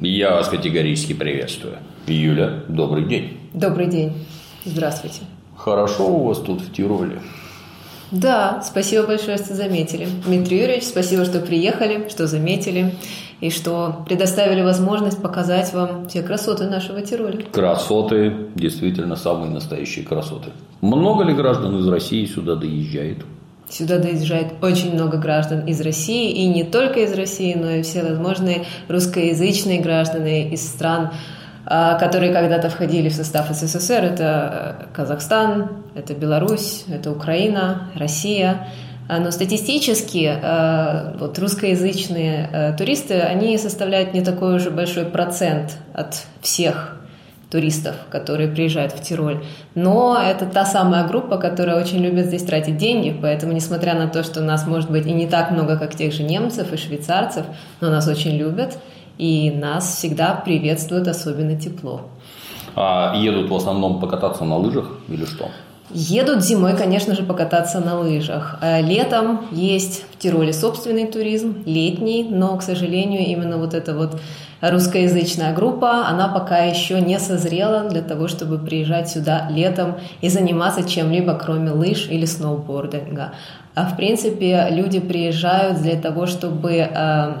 Я вас категорически приветствую. Юля, добрый день. Добрый день. Здравствуйте. Хорошо у вас тут в Тироле? Да, спасибо большое, что заметили. Дмитрий Юрьевич, спасибо, что приехали, что заметили и что предоставили возможность показать вам все красоты нашего Тироля. Красоты, действительно самые настоящие красоты. Много ли граждан из России сюда доезжает? Сюда доезжает очень много граждан из России, и не только из России, но и все возможные русскоязычные граждане из стран, а, которые когда-то входили в состав СССР. Это э, Казахстан, это Беларусь, это Украина, Россия. А, но статистически э, вот русскоязычные э, туристы, они составляют не такой уже большой процент от всех туристов, которые приезжают в Тироль. Но это та самая группа, которая очень любит здесь тратить деньги, поэтому, несмотря на то, что нас может быть и не так много, как тех же немцев и швейцарцев, но нас очень любят – и нас всегда приветствуют особенно тепло. А едут в основном покататься на лыжах или что? Едут зимой, конечно же, покататься на лыжах. А летом есть в Тироле собственный туризм, летний, но, к сожалению, именно вот эта вот русскоязычная группа, она пока еще не созрела для того, чтобы приезжать сюда летом и заниматься чем-либо, кроме лыж или сноубординга. А в принципе, люди приезжают для того, чтобы э,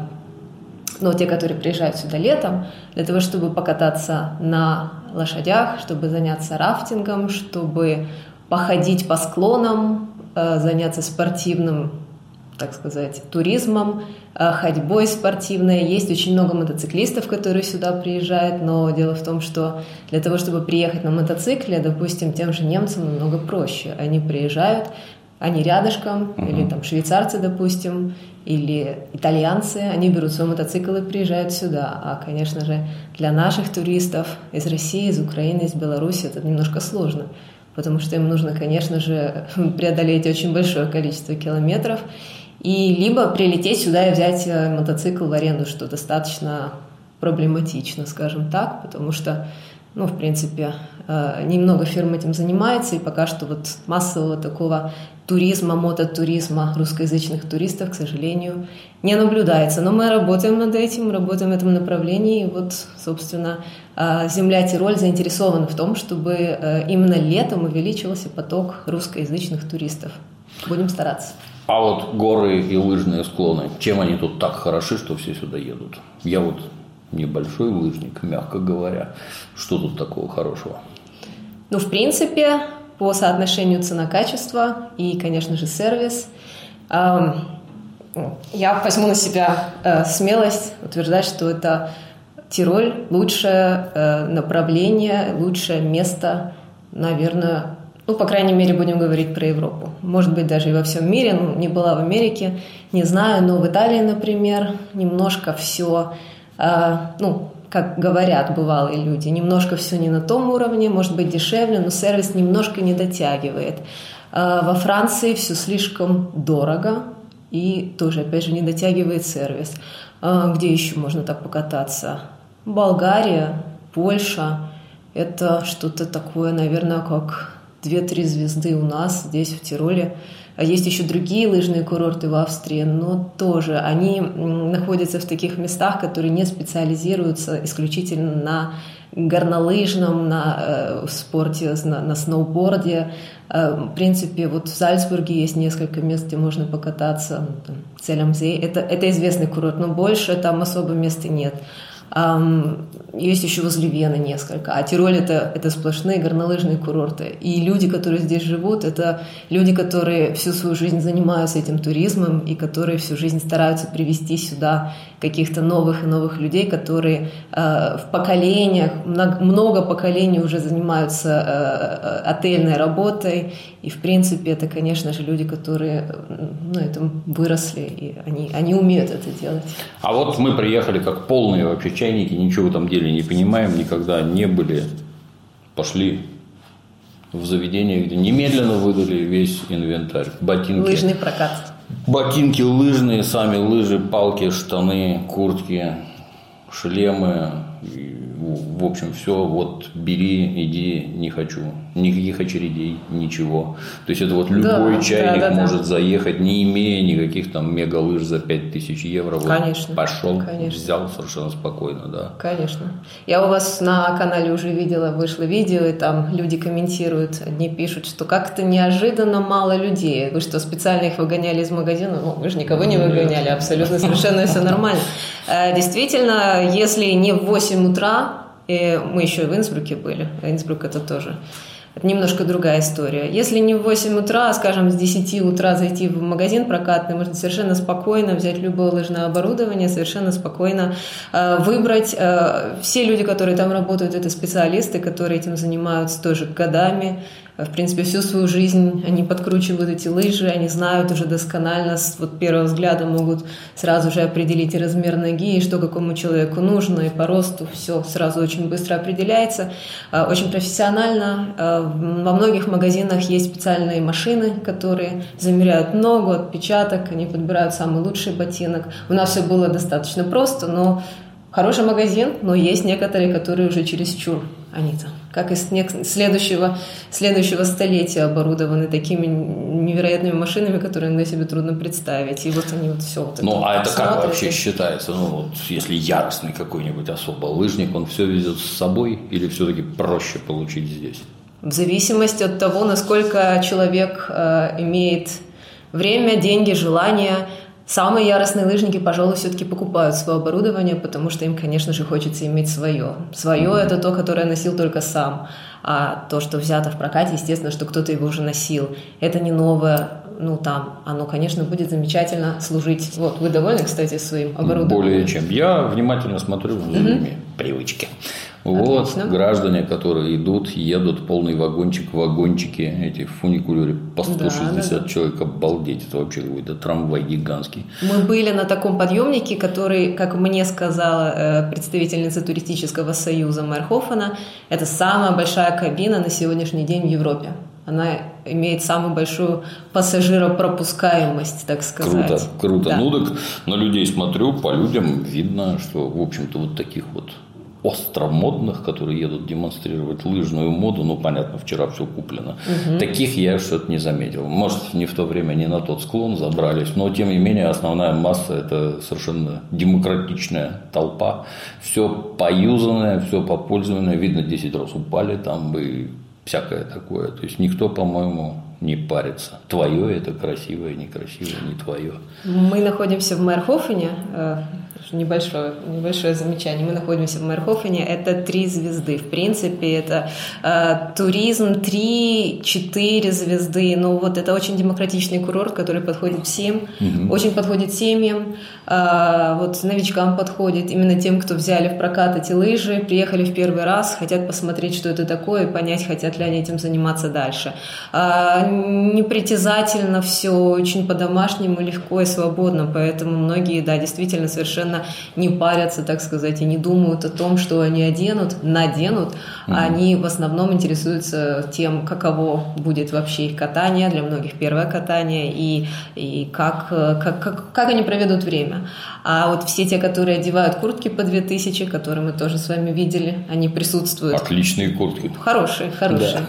но те, которые приезжают сюда летом, для того, чтобы покататься на лошадях, чтобы заняться рафтингом, чтобы походить по склонам, э, заняться спортивным, так сказать, туризмом, э, ходьбой спортивной. Есть очень много мотоциклистов, которые сюда приезжают, но дело в том, что для того, чтобы приехать на мотоцикле, допустим, тем же немцам намного проще. Они приезжают, они рядышком, uh-huh. или там швейцарцы, допустим, или итальянцы, они берут свой мотоцикл и приезжают сюда. А, конечно же, для наших туристов из России, из Украины, из Беларуси это немножко сложно, потому что им нужно, конечно же, преодолеть очень большое количество километров, и либо прилететь сюда и взять э, мотоцикл в аренду, что достаточно проблематично, скажем так, потому что ну, в принципе, э, немного фирм этим занимается, и пока что вот массового такого туризма, мототуризма русскоязычных туристов, к сожалению, не наблюдается. Но мы работаем над этим, работаем в этом направлении. И вот, собственно, земля Тироль заинтересована в том, чтобы э, именно летом увеличивался поток русскоязычных туристов. Будем стараться. А вот горы и лыжные склоны, чем они тут так хороши, что все сюда едут? Я вот небольшой лыжник, мягко говоря. Что тут такого хорошего? Ну, в принципе, по соотношению цена-качество и, конечно же, сервис. Я возьму на себя э, смелость утверждать, что это Тироль лучшее э, направление, лучшее место, наверное, ну, по крайней мере, будем говорить про Европу. Может быть, даже и во всем мире. Ну, не была в Америке, не знаю, но в Италии, например, немножко все а, ну, как говорят бывалые люди, немножко все не на том уровне, может быть дешевле, но сервис немножко не дотягивает. А, во Франции все слишком дорого и тоже, опять же, не дотягивает сервис. А, где еще можно так покататься? Болгария, Польша. Это что-то такое, наверное, как 2-3 звезды у нас здесь, в Тироле. А есть еще другие лыжные курорты в Австрии, но тоже они находятся в таких местах, которые не специализируются исключительно на горнолыжном, на э, спорте, на, на сноуборде. Э, в принципе, вот в Зальцбурге есть несколько мест, где можно покататься. Там, Целямзей. Это, это известный курорт, но больше там особо места нет. Есть еще возле Вены несколько. А Тироль это, это сплошные горнолыжные курорты. И люди, которые здесь живут, это люди, которые всю свою жизнь занимаются этим туризмом и которые всю жизнь стараются привести сюда каких-то новых и новых людей, которые э, в поколениях, много, поколений уже занимаются э, э отельной работой. И, в принципе, это, конечно же, люди, которые на этом выросли, и они, они умеют это делать. А вот мы приехали как полные вообще чайники, ничего в этом деле не понимаем, никогда не были. Пошли в заведение, где немедленно выдали весь инвентарь. Ботинки. Лыжный прокат. Ботинки лыжные, сами лыжи, палки, штаны, куртки, шлемы. В общем, все, вот бери, иди, не хочу. Никаких очередей, ничего. То есть это вот любой Да, чайник да, да, да. может заехать, не имея никаких там мега-лыж за 5000 евро. Вот Конечно, Пошел, конечно. взял совершенно спокойно, да. Конечно. Я у вас на канале уже видела, вышло видео, и там люди комментируют, одни пишут, что как-то неожиданно мало людей. Вы что, специально их выгоняли из магазина? Ну, вы же никого не выгоняли, абсолютно совершенно все нормально. Э, Действительно, если не в 8 утра, и мы еще в Инсбруке были, Инсбрук это тоже это немножко другая история. Если не в 8 утра, а, скажем, с 10 утра зайти в магазин прокатный, можно совершенно спокойно взять любое лыжное оборудование, совершенно спокойно э, выбрать. Э, все люди, которые там работают, это специалисты, которые этим занимаются тоже годами. В принципе, всю свою жизнь они подкручивают эти лыжи, они знают уже досконально, с вот первого взгляда могут сразу же определить и размер ноги, и что какому человеку нужно, и по росту, все сразу очень быстро определяется, Э, очень профессионально. Э, Во многих магазинах есть специальные машины, которые замеряют ногу, отпечаток, они подбирают самый лучший ботинок. У нас все было достаточно просто, но Хороший магазин, но есть некоторые, которые уже чересчур, они там, как нек- следующего, следующего столетия оборудованы такими невероятными машинами, которые иногда себе трудно представить. И вот они вот все вот Ну, это а это как вообще и- считается? Ну, вот если яростный какой-нибудь особо лыжник, он все везет с собой или все-таки проще получить здесь? В зависимости от того, насколько человек э, имеет время, деньги, желание. Самые яростные лыжники, пожалуй, все-таки покупают свое оборудование, потому что им, конечно же, хочется иметь свое. Свое – это то, которое носил только сам. А то, что взято в прокате, естественно, что кто-то его уже носил. Это не новое, ну, там, оно, конечно, будет замечательно служить. Вот, вы довольны, кстати, своим оборудованием? Более чем. Я внимательно смотрю за людьми. Привычки. Вот Отлично. граждане, которые идут, едут, полный вагончик, вагончики, эти в фуникулере по Да, 160 да, да. человек, обалдеть, это вообще какой-то трамвай гигантский. Мы были на таком подъемнике, который, как мне сказала э, представительница туристического союза Мэрхофена, это самая большая кабина на сегодняшний день в Европе. Она имеет самую большую пассажиропропускаемость, так сказать. Круто, круто. Да. Ну так на людей смотрю, по людям видно, что, в общем-то, вот таких вот остромодных, которые едут демонстрировать лыжную моду, ну, понятно, вчера все куплено. Таких я что-то не заметил. Может, не в то время, не на тот склон забрались, но, тем не менее, основная масса – это совершенно демократичная толпа. Все поюзанное, все попользованное. Видно, 10 раз упали там и всякое такое. То есть, никто, по-моему, не парится. Твое это красивое, некрасивое, не твое. Мы находимся в Мэрхофене. Э, Небольшое, небольшое замечание. Мы находимся в Мэрхофене. Это три звезды. В принципе, это э, туризм 3-4 звезды. Ну, вот это очень демократичный курорт, который подходит всем. Очень подходит семьям. Э, вот новичкам подходит. Именно тем, кто взяли в прокат эти лыжи, приехали в первый раз, хотят посмотреть, что это такое, и понять, хотят ли они этим заниматься дальше. А, непритязательно все, очень по-домашнему, легко и свободно, поэтому многие, да, действительно совершенно не парятся, так сказать, и не думают о том, что они оденут, наденут, а они в основном интересуются тем, каково будет вообще их катание, для многих первое катание, и, и как, э, как, как, как они проведут время. А вот все те, которые одевают куртки по 2000, которые мы тоже с вами видели, они присутствуют. Отличные куртки. Хорошие, хорошие.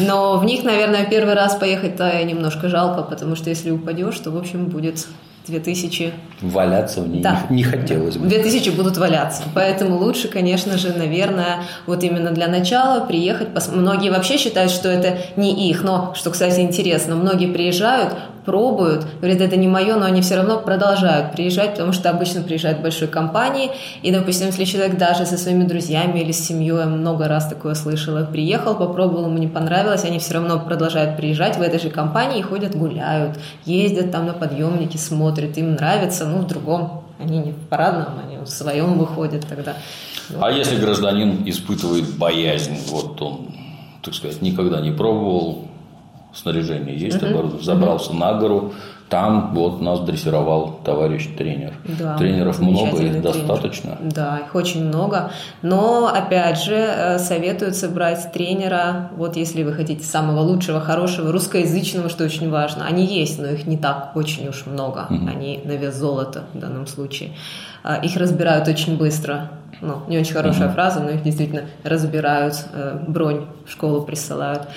Но в них, наверное, первый раз поехать-то немножко жалко, потому что если упадешь, то, в общем, будет 2000. Валяться в ней Да. не, не хотелось бы. 2000 будут валяться. Поэтому лучше, конечно же, наверное, вот именно для начала приехать. пос- Многие вообще считают, что это не их. Но, что, кстати, интересно, многие приезжают, пробуют, говорят, это не мое, но они все равно продолжают приезжать, потому что обычно приезжают большой компании. И, допустим, если человек даже со своими друзьями или с семьей, много раз такое слышала, приехал, попробовал, ему не понравилось, они все равно продолжают приезжать в этой же компании и ходят, гуляют, ездят там на подъемнике, смотрят, им нравится, ну, в другом. Они не в парадном, они в своем выходят тогда. Ну, А если гражданин испытывает боязнь, вот он, так сказать, никогда не пробовал, снаряжение есть, оборудование, забрался на гору, там вот нас дрессировал товарищ тренер. Да, Тренеров много, их тренер. достаточно. Да, их очень много. Но, опять же, э, советуется брать тренера, вот если вы хотите самого лучшего, хорошего, русскоязычного, что очень важно. Они есть, но их не так очень уж много. Они на вес золота в данном случае. А, Их разбирают очень быстро. ну, не очень хорошая mm-hmm. фраза, но их действительно разбирают, э, бронь в школу присылают.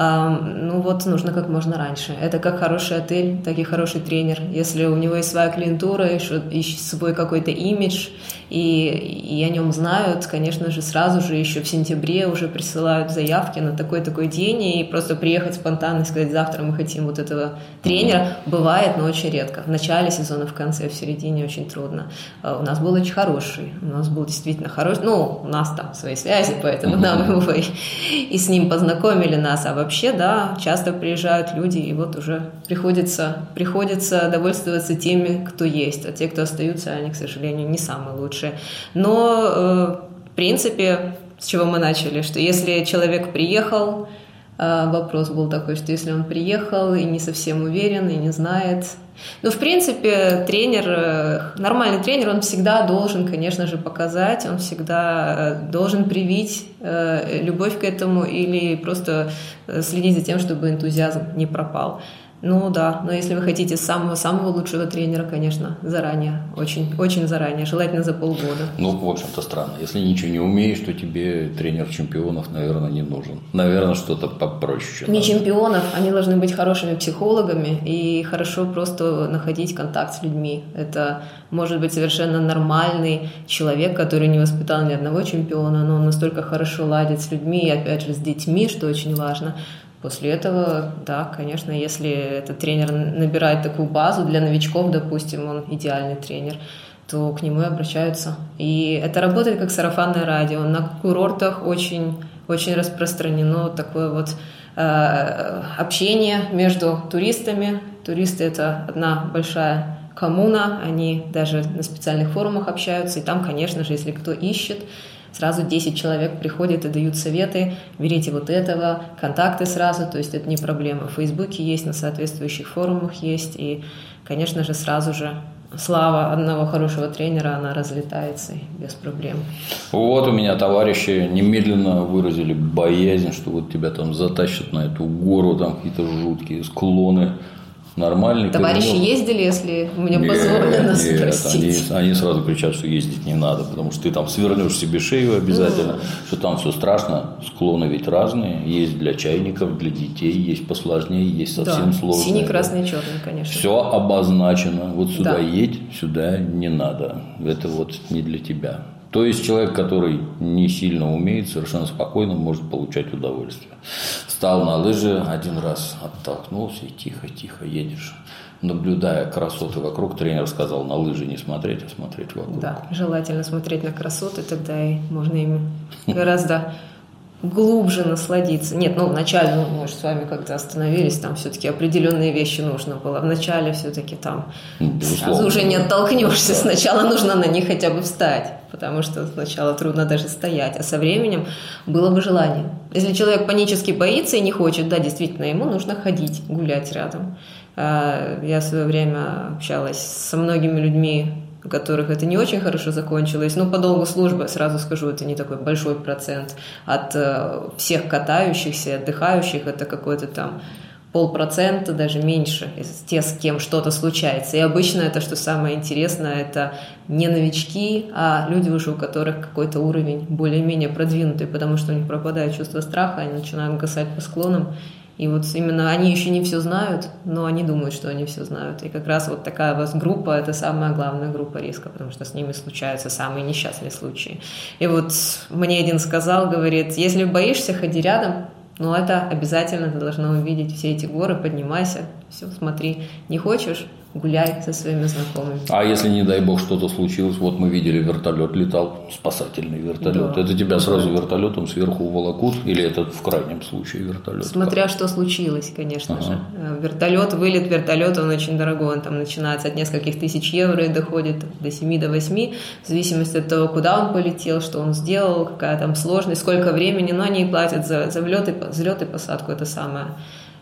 Ну вот нужно как можно раньше. Это как хороший отель, так и хороший тренер. Если у него есть своя клиентура, и свой какой-то имидж, и, и о нем знают, конечно же, сразу же еще в сентябре уже присылают заявки на такой-такой день, и просто приехать спонтанно и сказать, завтра мы хотим вот этого тренера, бывает, но очень редко. В начале сезона, в конце, в середине очень трудно. А у нас был очень хороший, у нас был действительно хороший, ну, у нас там свои связи, поэтому нам его и, и с ним познакомили нас, а вообще, да, часто приезжают люди, и вот уже приходится, приходится довольствоваться теми, кто есть. А те, кто остаются, они, к сожалению, не самые лучшие. Но, э, в принципе, с чего мы начали, что если человек приехал, э, вопрос был такой, что если он приехал и не совсем уверен, и не знает, ну, в принципе, тренер, э, нормальный тренер, он всегда должен, конечно же, показать, он всегда э, должен привить э, любовь к этому или просто следить за тем, чтобы энтузиазм не пропал. Ну да, но если вы хотите самого-самого лучшего тренера, конечно, заранее, очень, очень заранее, желательно за полгода. Ну, в общем-то, странно. Если ничего не умеешь, то тебе тренер чемпионов, наверное, не нужен. Наверное, что-то попроще. Не надо. чемпионов, они должны быть хорошими психологами и хорошо просто находить контакт с людьми. Это может быть совершенно нормальный человек, который не воспитал ни одного чемпиона, но он настолько хорошо ладит с людьми, и опять же с детьми, что очень важно, После этого, да, конечно, если этот тренер набирает такую базу для новичков, допустим, он идеальный тренер, то к нему и обращаются. И это работает как сарафанное радио. На курортах очень, очень распространено такое вот э, общение между туристами. Туристы – это одна большая коммуна, они даже на специальных форумах общаются, и там, конечно же, если кто ищет, сразу 10 человек приходят и дают советы, берите вот этого, контакты сразу, то есть это не проблема. В Фейсбуке есть, на соответствующих форумах есть, и, конечно же, сразу же слава одного хорошего тренера, она разлетается без проблем. Вот у меня товарищи немедленно выразили боязнь, что вот тебя там затащат на эту гору, там какие-то жуткие склоны нормальный. Товарищи коренек. ездили, если мне позволено нет, спросить? Они, они сразу кричат, что ездить не надо, потому что ты там свернешь себе шею обязательно, mm. что там все страшно, склоны ведь разные, есть для чайников, для детей, есть посложнее, есть совсем да. сложные. Синий, красный, черный, конечно. Все обозначено. Вот сюда да. едь, сюда не надо. Это вот не для тебя. То есть человек, который не сильно умеет, совершенно спокойно может получать удовольствие. Стал на лыжи, один раз оттолкнулся и тихо-тихо едешь. Наблюдая красоты вокруг, тренер сказал на лыжи не смотреть, а смотреть вокруг. Да, желательно смотреть на красоты, тогда и можно ими гораздо глубже насладиться. Нет, ну, вначале, ну, мы же с вами как-то остановились, там все-таки определенные вещи нужно было. Вначале все-таки там Безусловно. сразу уже не оттолкнешься. Сначала нужно на них хотя бы встать, потому что сначала трудно даже стоять, а со временем было бы желание. Если человек панически боится и не хочет, да, действительно, ему нужно ходить, гулять рядом. А, я в свое время общалась со многими людьми, у которых это не очень хорошо закончилось. Ну, по долгу службы, сразу скажу, это не такой большой процент. От э, всех катающихся, отдыхающих, это какой-то там полпроцента, даже меньше, тех, с кем что-то случается. И обычно это, что самое интересное, это не новички, а люди уже, у которых какой-то уровень более-менее продвинутый, потому что у них пропадает чувство страха, они начинают гасать по склонам, и вот именно они еще не все знают, но они думают, что они все знают. И как раз вот такая вот группа – это самая главная группа риска, потому что с ними случаются самые несчастные случаи. И вот мне один сказал, говорит, если боишься, ходи рядом, но это обязательно ты должна увидеть все эти горы, поднимайся, все, смотри. Не хочешь, гуляй со своими знакомыми. А если, не дай бог, что-то случилось, вот мы видели, вертолет летал, спасательный вертолет. Да. Это тебя да. сразу вертолетом сверху уволокут или это в крайнем случае вертолет? Смотря что случилось, конечно ага. же. Э, вертолет, вылет вертолет, он очень дорогой, он там начинается от нескольких тысяч евро и доходит до 7 до 8, в зависимости от того, куда он полетел, что он сделал, какая там сложность, сколько времени, но они платят за, за влет, и, взлет и посадку, это самое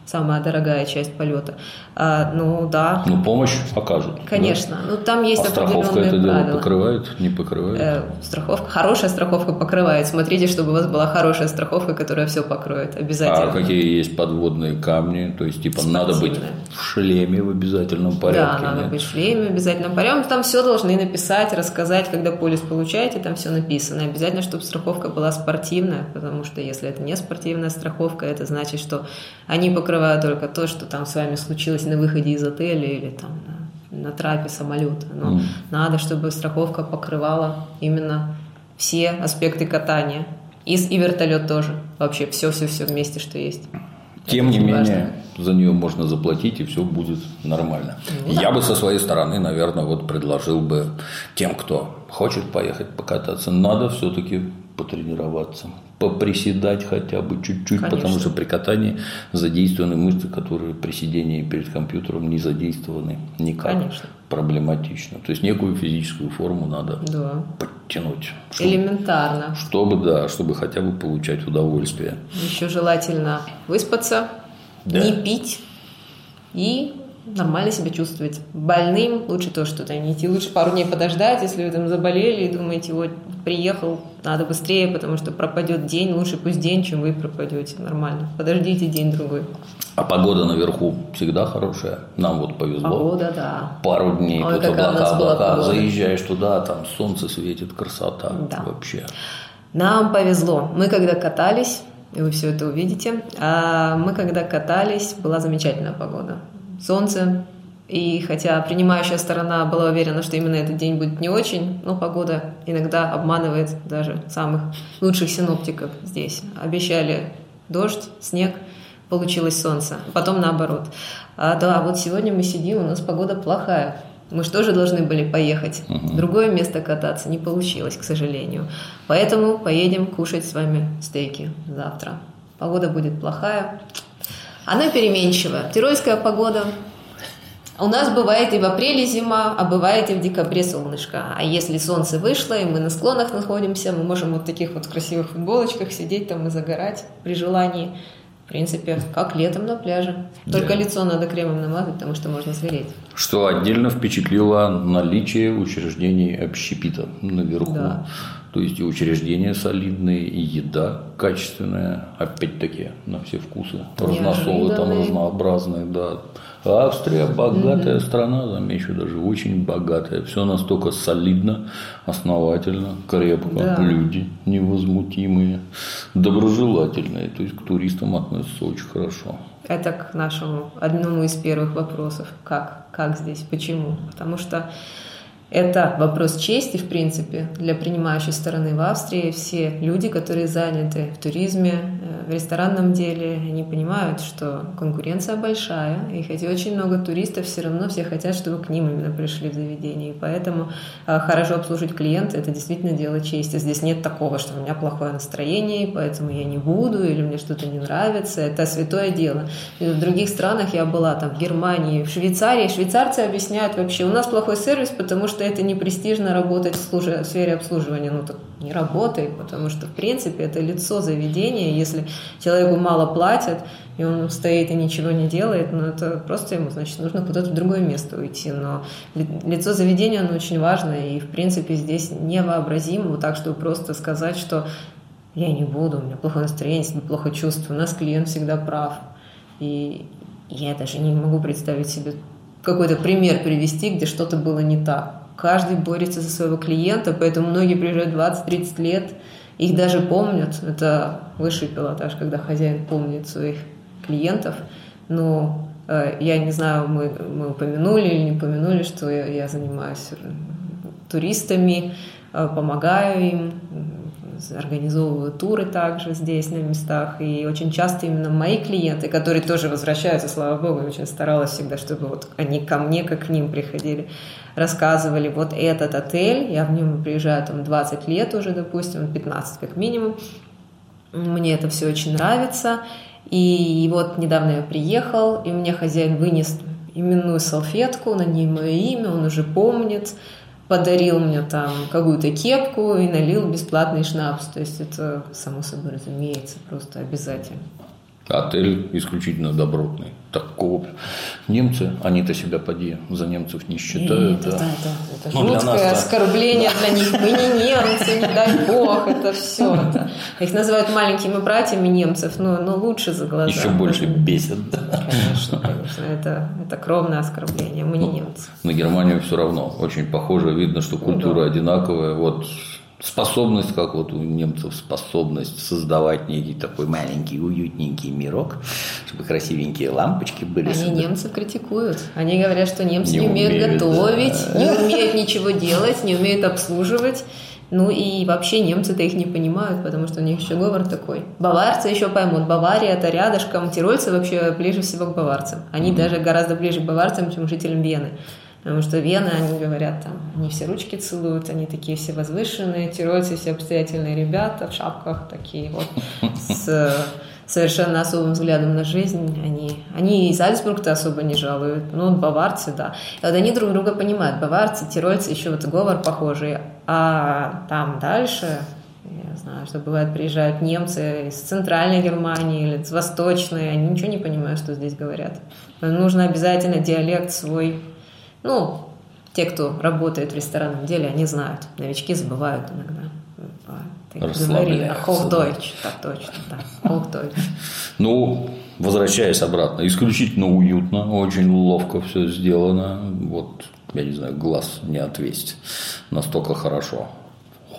самая дорогая часть полета. А, ну да. Ну помощь окажут. Конечно. Да? Ну там есть а страховка это дело правила. покрывает, не покрывает? Э, страховка, хорошая страховка покрывает. Смотрите, чтобы у вас была хорошая страховка, которая все покроет обязательно. А какие есть подводные камни? То есть типа Спортивные. надо быть в шлеме в обязательном порядке? Да, надо нет? быть в шлеме в обязательном порядке. Там все должны написать, рассказать, когда полис получаете, там все написано. Обязательно, чтобы страховка была спортивная, потому что если это не спортивная страховка, это значит, что они покрывают только то, что там с вами случилось на выходе из отеля или там на, на трапе самолета. Но mm. надо, чтобы страховка покрывала именно все аспекты катания. И, и вертолет тоже. Вообще все-все-все вместе, что есть. Тем не менее, важно. за нее можно заплатить, и все будет нормально. Ну, да. Я бы со своей стороны, наверное, вот предложил бы тем, кто хочет поехать покататься, надо все-таки потренироваться, поприседать хотя бы чуть-чуть, Конечно. потому что при катании задействованы мышцы, которые при сидении перед компьютером не задействованы никак. Конечно. Проблематично. То есть некую физическую форму надо да. подтянуть. Чтобы, Элементарно. Чтобы, да, чтобы хотя бы получать удовольствие. Еще желательно выспаться, да. не пить и нормально себя чувствовать. Больным лучше то, что-то не идти. Лучше пару дней подождать, если вы там заболели и думаете, вот приехал, надо быстрее, потому что пропадет день, лучше пусть день, чем вы пропадете. Нормально. Подождите день-другой. А погода наверху всегда хорошая. Нам вот повезло. Погода, да. Пару дней Ой, тут облака, облака. Заезжаешь туда, там солнце светит, красота да. вообще. Нам повезло. Мы когда катались, и вы все это увидите, а мы когда катались, была замечательная погода солнце. И хотя принимающая сторона была уверена, что именно этот день будет не очень, но погода иногда обманывает даже самых лучших синоптиков здесь. Обещали дождь, снег, получилось солнце. Потом наоборот. А, да, вот сегодня мы сидим, у нас погода плохая. Мы же тоже должны были поехать. в Другое место кататься не получилось, к сожалению. Поэтому поедем кушать с вами стейки завтра. Погода будет плохая. Она переменчивая. Тирольская погода у нас бывает и в апреле зима, а бывает и в декабре солнышко. А если солнце вышло, и мы на склонах находимся, мы можем вот в таких вот красивых футболочках сидеть там и загорать при желании. В принципе, как летом на пляже. Только да. лицо надо кремом намазать, потому что можно сгореть. Что отдельно впечатлило наличие учреждений общепита наверху. Да. То есть и учреждения солидные, и еда качественная, опять-таки на все вкусы. Разносолы там разнообразные, да. Австрия богатая угу. страна, замечу, даже очень богатая. Все настолько солидно, основательно, крепко. Да. Люди невозмутимые, доброжелательные. То есть к туристам относятся очень хорошо. Это к нашему одному из первых вопросов. Как? Как здесь? Почему? Потому что это вопрос чести, в принципе, для принимающей стороны в Австрии. Все люди, которые заняты в туризме, э, в ресторанном деле, они понимают, что конкуренция большая, и хотя очень много туристов, все равно все хотят, чтобы к ним именно пришли в заведение. И поэтому э, хорошо обслужить клиента – это действительно дело чести. Здесь нет такого, что у меня плохое настроение, поэтому я не буду, или мне что-то не нравится. Это святое дело. И в других странах я была, там, в Германии, в Швейцарии. Швейцарцы объясняют вообще, у нас плохой сервис, потому что что это не престижно работать в, служи, в сфере обслуживания. Ну, так не работай, потому что, в принципе, это лицо заведения. Если человеку мало платят, и он стоит и ничего не делает, ну, это просто ему, значит, нужно куда-то в другое место уйти. Но лицо заведения, оно очень важное, и, в принципе, здесь невообразимо вот так, чтобы просто сказать, что я не буду, у меня плохое настроение, себя плохо чувствую. У нас клиент всегда прав. И я даже не могу представить себе какой-то пример привести, где что-то было не так каждый борется за своего клиента, поэтому многие приезжают 20-30 лет, их даже помнят. Это высший пилотаж, когда хозяин помнит своих клиентов. Но э, я не знаю, мы, мы упомянули или не упомянули, что я, я занимаюсь туристами, э, помогаю им, организовываю туры также здесь, на местах. И очень часто именно мои клиенты, которые тоже возвращаются, слава богу, очень старалась всегда, чтобы вот они ко мне, как к ним приходили, рассказывали, вот этот отель, я в нем приезжаю там 20 лет уже, допустим, 15 как минимум, мне это все очень нравится. И вот недавно я приехал, и мне хозяин вынес именную салфетку, на ней мое имя, он уже помнит, подарил мне там какую-то кепку и налил бесплатный шнапс. То есть это, само собой разумеется, просто обязательно. Отель исключительно добротный. Такого немцы, они-то себя поди за немцев не считают. Нет, да. это, это, это Ну, для жуткое нас-то- оскорбление для них. Мы не немцы, не дай бог, это все. Это. Их называют маленькими братьями немцев, но, но лучше за глаза. Еще больше бесит. да. Конечно, конечно. Это, это кровное оскорбление. Мы не немцы. На Германию все равно. Очень похоже. Видно, что культура одинаковая. Вот способность, как вот у немцев способность создавать некий такой маленький, уютненький мирок, чтобы красивенькие лампочки были. Они немцев критикуют. Они говорят, что немцы Не не, умеют, умеют, готовить, да. не умеют ничего делать, не умеют обслуживать. Ну и вообще немцы-то их не понимают, потому что у них еще говор такой. Баварцы еще поймут. Бавария это рядышком. Тирольцы вообще ближе всего к баварцам. Они даже гораздо ближе к баварцам, чем жителям Вены. Потому что Вена, они говорят, там, они все ручки целуют, они такие все возвышенные, тирольцы все обстоятельные ребята в шапках такие вот, с совершенно особым взглядом на жизнь. Они, они и Зальцбург-то особо не жалуют, ну, баварцы, да. И вот они друг друга понимают, баварцы, тирольцы, еще вот говор похожий, а там дальше, я знаю, что бывает, приезжают немцы из центральной Германии или из восточной, они ничего не понимают, что здесь говорят. Нужно обязательно диалект свой ну, те, кто работает в ресторанном деле, они знают. Новички забывают иногда. А, Ты говори, Расслабляются, Hochdeutsch, так точно, да, Hochdeutsch. Ну, возвращаясь обратно, исключительно уютно, очень ловко все сделано. Вот, я не знаю, глаз не отвесить. Настолько хорошо.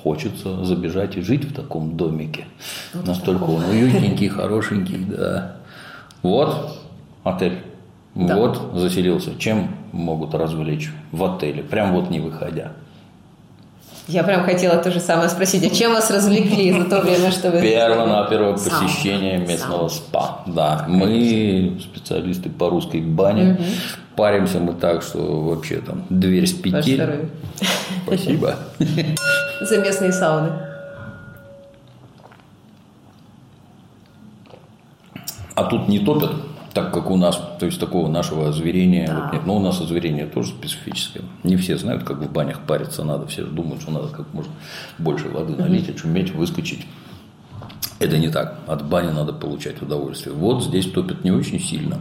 Хочется забежать и жить в таком домике. Настолько он уютненький, хорошенький, да. Вот отель. Да. Вот заселился. Чем могут развлечь в отеле? Прям вот не выходя. Я прям хотела то же самое спросить, а чем вас развлекли за то время, что вы... Первое-наперво Сауна. посещение местного Сауна. спа. Да, мы специалисты по русской бане. Паримся мы так, что вообще там дверь с здоровье. Спасибо. За местные сауны. А тут не топят, так как у нас, то есть такого нашего озверения Да. вот нет. Но у нас озверение тоже специфическое. Не все знают, как в банях париться надо. Все думают, что надо как можно больше воды налить, очуметь, выскочить. Это не так. От бани надо получать удовольствие. Вот здесь топят не очень сильно.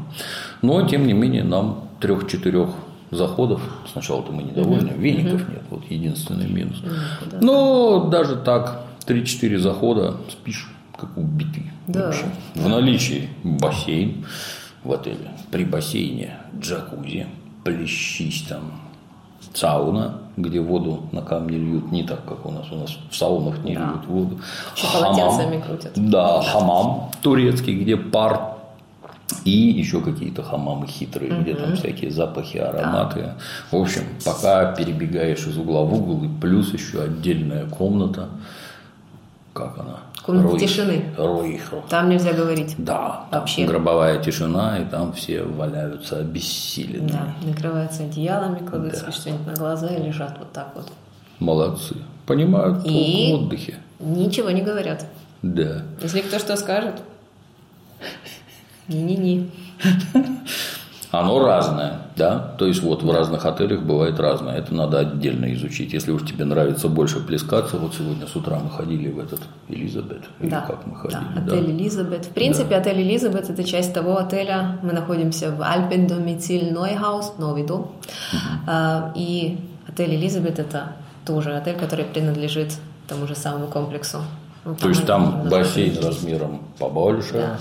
Но, тем не менее, нам трех-четырех заходов. Сначала-то мы недовольны. Веников нет. Вот единственный минус. Но даже так, 3-4 захода спишь как убитый. Да. вообще. В наличии бассейн в отеле. При бассейне джакузи, плещись там, сауна, где воду на камни льют, не так, как у нас. У нас в саунах не Да. льют воду. Еще Хамам. полотенцами крутят. Да, хамам турецкий, где пар. И еще какие-то хамамы хитрые, где там всякие запахи, ароматы. В общем, пока перебегаешь из угла в угол, и плюс еще отдельная комната. Как она? Комната тишины. Ройхро. Там нельзя говорить. Да, Вообще. гробовая тишина, и там все валяются обессиленные. Да, накрываются одеялами, кладут себе что-нибудь на глаза и лежат вот так вот. Молодцы. Понимают толк И? в отдыхе. Ничего не говорят. Да. Если кто что скажет, не-не-не. Оно разное, да? То есть вот в разных отелях бывает разное. Это надо отдельно изучить. Если уж тебе нравится больше плескаться, вот сегодня с утра мы ходили в этот Элизабет. Или Да, как мы ходили, да, да? отель Элизабет. В принципе, отель Элизабет – это часть того отеля. Мы находимся в Alpendomizil Neuhaus, новый дом. А, И отель Элизабет – это тоже отель, который принадлежит тому же самому комплексу. Ну, То есть там бассейн размером побольше,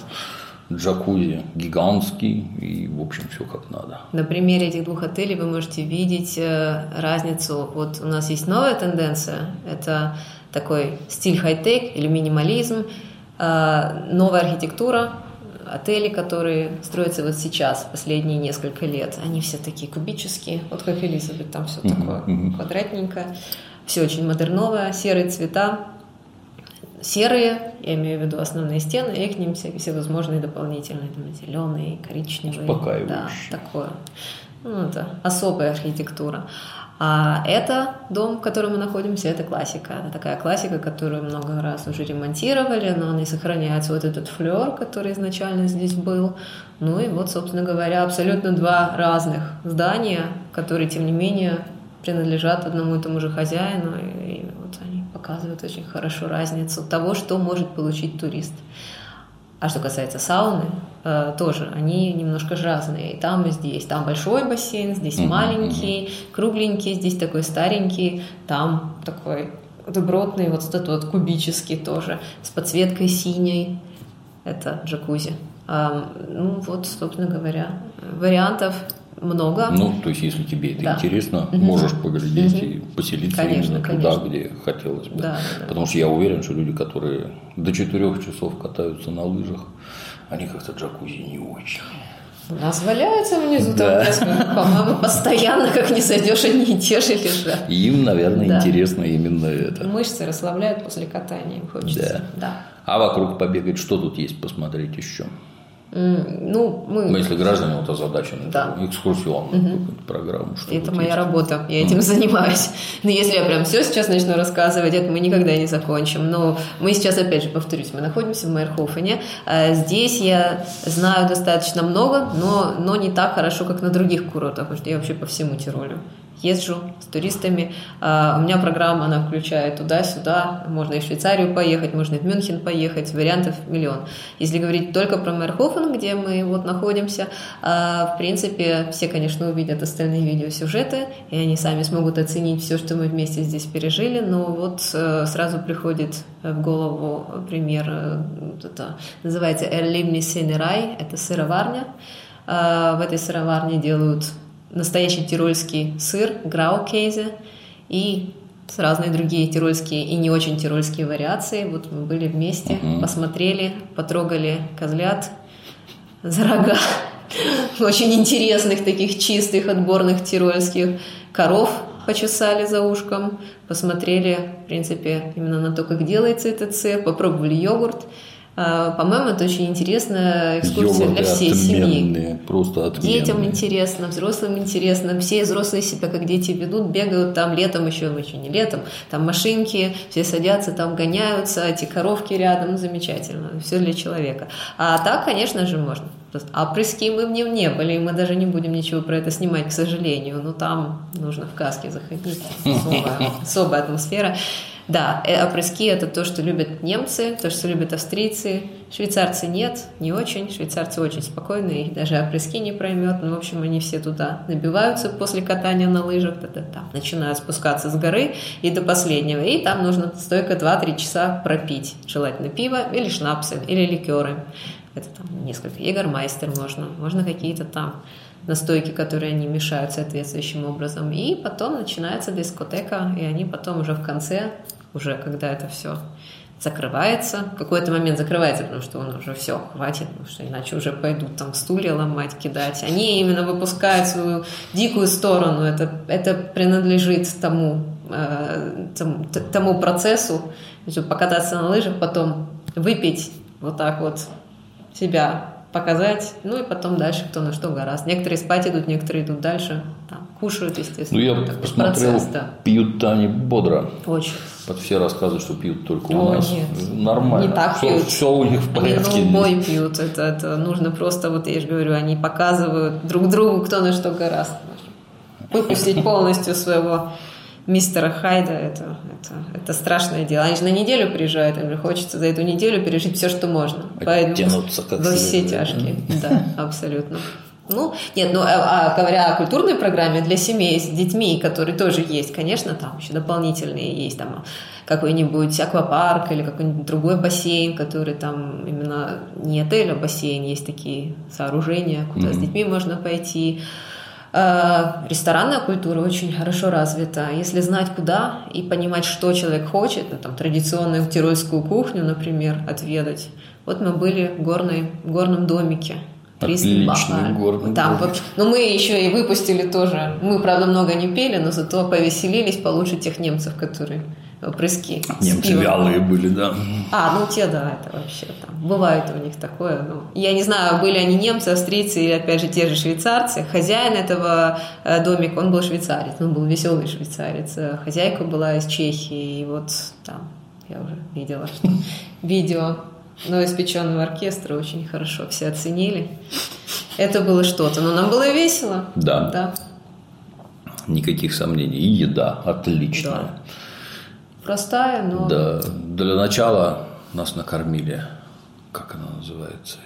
джакузи гигантский, и, в общем, все как надо. На примере этих двух отелей вы можете видеть э, разницу. Вот у нас есть новая тенденция, это такой стиль хай-тек или минимализм, э, новая архитектура, отели, которые строятся вот сейчас, последние несколько лет, они все такие кубические, вот как Элизабет, там все такое квадратненькое, все очень модерновое, серые цвета, серые, я имею в виду основные стены, и к ним все, всевозможные дополнительные, там, зеленые, коричневые. Успокаивающие. Да, такое. Ну, это особая архитектура. А это дом, в котором мы находимся, это классика. Это такая классика, которую много раз уже ремонтировали, но не сохраняется вот этот флер, который изначально здесь был. Ну и вот, собственно говоря, абсолютно два разных здания, которые, тем не менее, принадлежат одному и тому же хозяину. И, показывают очень хорошо разницу того, что может получить турист. А что касается сауны, э, тоже они немножко разные. И там, и здесь. Там большой бассейн, здесь Мгм, маленький, кругленький, здесь такой старенький, там такой добротный, вот этот вот кубический тоже, с подсветкой синей. Это джакузи. Ну вот, собственно говоря, вариантов много. Ну, то есть, если тебе это Да. интересно, Мгм. можешь поглядеть Мгм. и поселиться Конечно, именно конечно. туда, где хотелось бы. Да, да, да. Потому что я уверен, что люди, которые до четырех часов катаются на лыжах, они как-то джакузи не очень. У нас валяются внизу, Да. там, по-моему, постоянно, как не сойдешь, они и те же лежат. Им, наверное, Да. интересно именно это. Мышцы расслабляют после катания, им хочется. Да. А вокруг побегать, что тут есть посмотреть еще? Ну, мы... Ну, если граждане вот озадачены, Да. то экскурсионную какую-нибудь программу. Что Это моя есть? работа, я этим занимаюсь. Но если я прям все сейчас начну рассказывать, это мы никогда не закончим. Но мы сейчас, опять же, повторюсь, мы находимся в Майерхофене. А Здесь я знаю достаточно много, но, но не так хорошо, как на других курортах, потому что я вообще по всему Тиролю езжу с туристами. А, У меня программа, она включает туда-сюда. Можно и в Швейцарию поехать, можно и в Мюнхен поехать. Вариантов миллион. Если говорить только про Майерхофен, где мы вот находимся, а, в принципе, все, конечно, увидят остальные видеосюжеты, и они сами смогут оценить все, что мы вместе здесь пережили. Но вот э, сразу приходит в голову пример, э, это называется «Erlebnis Сенерай», это сыроварня. А, В этой сыроварне делают настоящий тирольский сыр, граукейзе, и с разные другие тирольские и не очень тирольские вариации. Вот мы были вместе, Мгм. посмотрели, потрогали козлят за рога. Очень интересных, таких чистых, отборных тирольских коров почесали за ушком, посмотрели, в принципе, именно на то, как делается этот сыр, попробовали йогурт. А, По-моему, это очень интересная экскурсия Йогурты для всей семьи. просто отменные. Детям интересно, взрослым интересно, все взрослые себя как дети ведут, бегают там летом еще, еще не летом, там машинки, все садятся, там гоняются, эти коровки рядом, ну, замечательно, все для человека. А так, конечно же, можно. А прыски мы в нем не были, и мы даже не будем ничего про это снимать, к сожалению, но там нужно в каске заходить, особая, особая атмосфера. Да, э, опрыски – это то, что любят немцы, то, что любят австрийцы. Швейцарцы нет, не очень. Швейцарцы очень спокойные, даже опрыски не проймет. Ну, в общем, они все туда набиваются после катания на лыжах, та-та-та. начинают спускаться с горы и до последнего. И там нужно стойко 2-3 часа пропить. Желательно пиво или шнапсы, или ликеры. Это там несколько. Егермайстер можно, можно какие-то там настойки, которые они мешают соответствующим образом. И потом начинается дискотека, и они потом уже в конце, уже когда это все закрывается, в какой-то момент закрывается, потому что он уже все, хватит, потому что иначе уже пойдут там стулья ломать, кидать. Они именно выпускают свою дикую сторону, это, это принадлежит тому, э, тому, тому процессу, То есть покататься на лыжах, потом выпить вот так вот себя показать, ну и потом дальше кто на что гораздо. Некоторые спать идут, некоторые идут дальше, там, кушают, естественно. Ну, я посмотрел, процесс, да. пьют-то они бодро. Очень. Все рассказывают, что пьют только О, у нас. нет. Нормально. Не так все, пьют. все у них в порядке. Они бой пьют, это, это нужно просто, вот я же говорю, они показывают друг другу, кто на что гораздо. Выпустить полностью своего мистера Хайда, это, это, это страшное дело. Они же на неделю приезжают, им же хочется за эту неделю пережить все, что можно. Оттянуться как во все тяжкие. Да, абсолютно. Ну, нет, ну, а, а говоря о культурной программе для семей с детьми, которые тоже есть, конечно, там еще дополнительные есть, там какой-нибудь аквапарк или какой-нибудь другой бассейн, который там именно не отель, а бассейн, есть такие сооружения, куда с детьми можно пойти. Э, Ресторанная культура очень хорошо развита. Если знать, куда и понимать, что человек хочет, ну, там, традиционную тирольскую кухню, например, отведать. Вот мы были в, горной, в горном домике. Отличный горный Там, но мы еще и выпустили тоже. Мы, правда, много не пели, но зато повеселились получше тех немцев, которые э, прыски. Немцы вялые были, да. А, ну те, да, это вообще там. Бывает у них такое. Ну, я не знаю, были они немцы, австрийцы или, опять же, те же швейцарцы. Хозяин этого э, домика, он был швейцарец, он был веселый швейцарец. Э, Хозяйка была из Чехии, и вот там я уже видела, что видео новоиспеченного оркестра очень хорошо все оценили. Это было что-то, но нам было весело. Да. Да. Никаких сомнений. И еда отличная. Да. Простая, но... Да. Для начала нас накормили. Как она называется?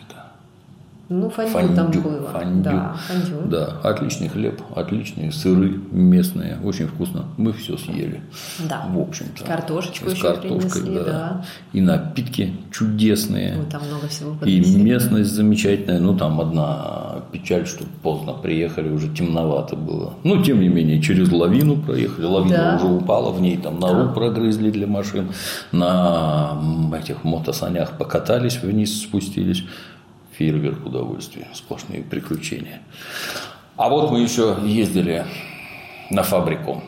Ну, фондю, Фондю, там было. фондю. Да, фондю. Да, отличный хлеб, отличные сыры местные, очень вкусно. Мы все съели. Да. В общем-то. Картошечку С еще картошкой, принесли, да. да. И напитки чудесные. Ой, там много всего И поднесли. местность замечательная. Ну, там одна печаль, что поздно приехали, уже темновато было. Ну, тем не менее, через лавину проехали. Лавина Да. уже упала, в ней там нору прогрызли для машин. На этих мотосанях покатались, вниз спустились. Фейерверк удовольствия, сплошные приключения. А вот мы еще ездили на фабрику.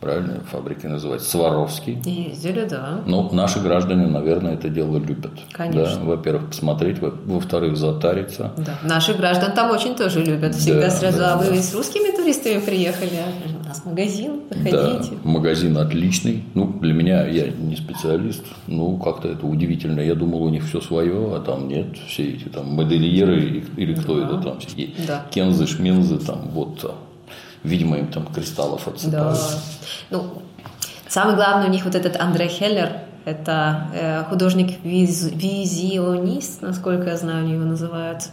Правильно, фабрика называется Сваровский. Ездили, да. Ну, наши граждане, наверное, это дело любят. Конечно. Да, во-первых, посмотреть, во- во-вторых, затариться. Да. Наших граждан там очень тоже любят. Всегда Да, сразу, да, а вы да. с русскими туристами приехали? У нас магазин, Да, заходите. магазин отличный. Ну, для меня, я не специалист, ну, как-то это удивительно. Я думал, у них все свое, а там нет. Все эти там модельеры или, кто это там, всякие Да. кензы, шмензы, там, вот, а, видимо, им там кристаллов Да. отсыпают. Ну, самый главный у них вот этот Андре Хеллер. Это э, художник-визионист, насколько я знаю, они его называют.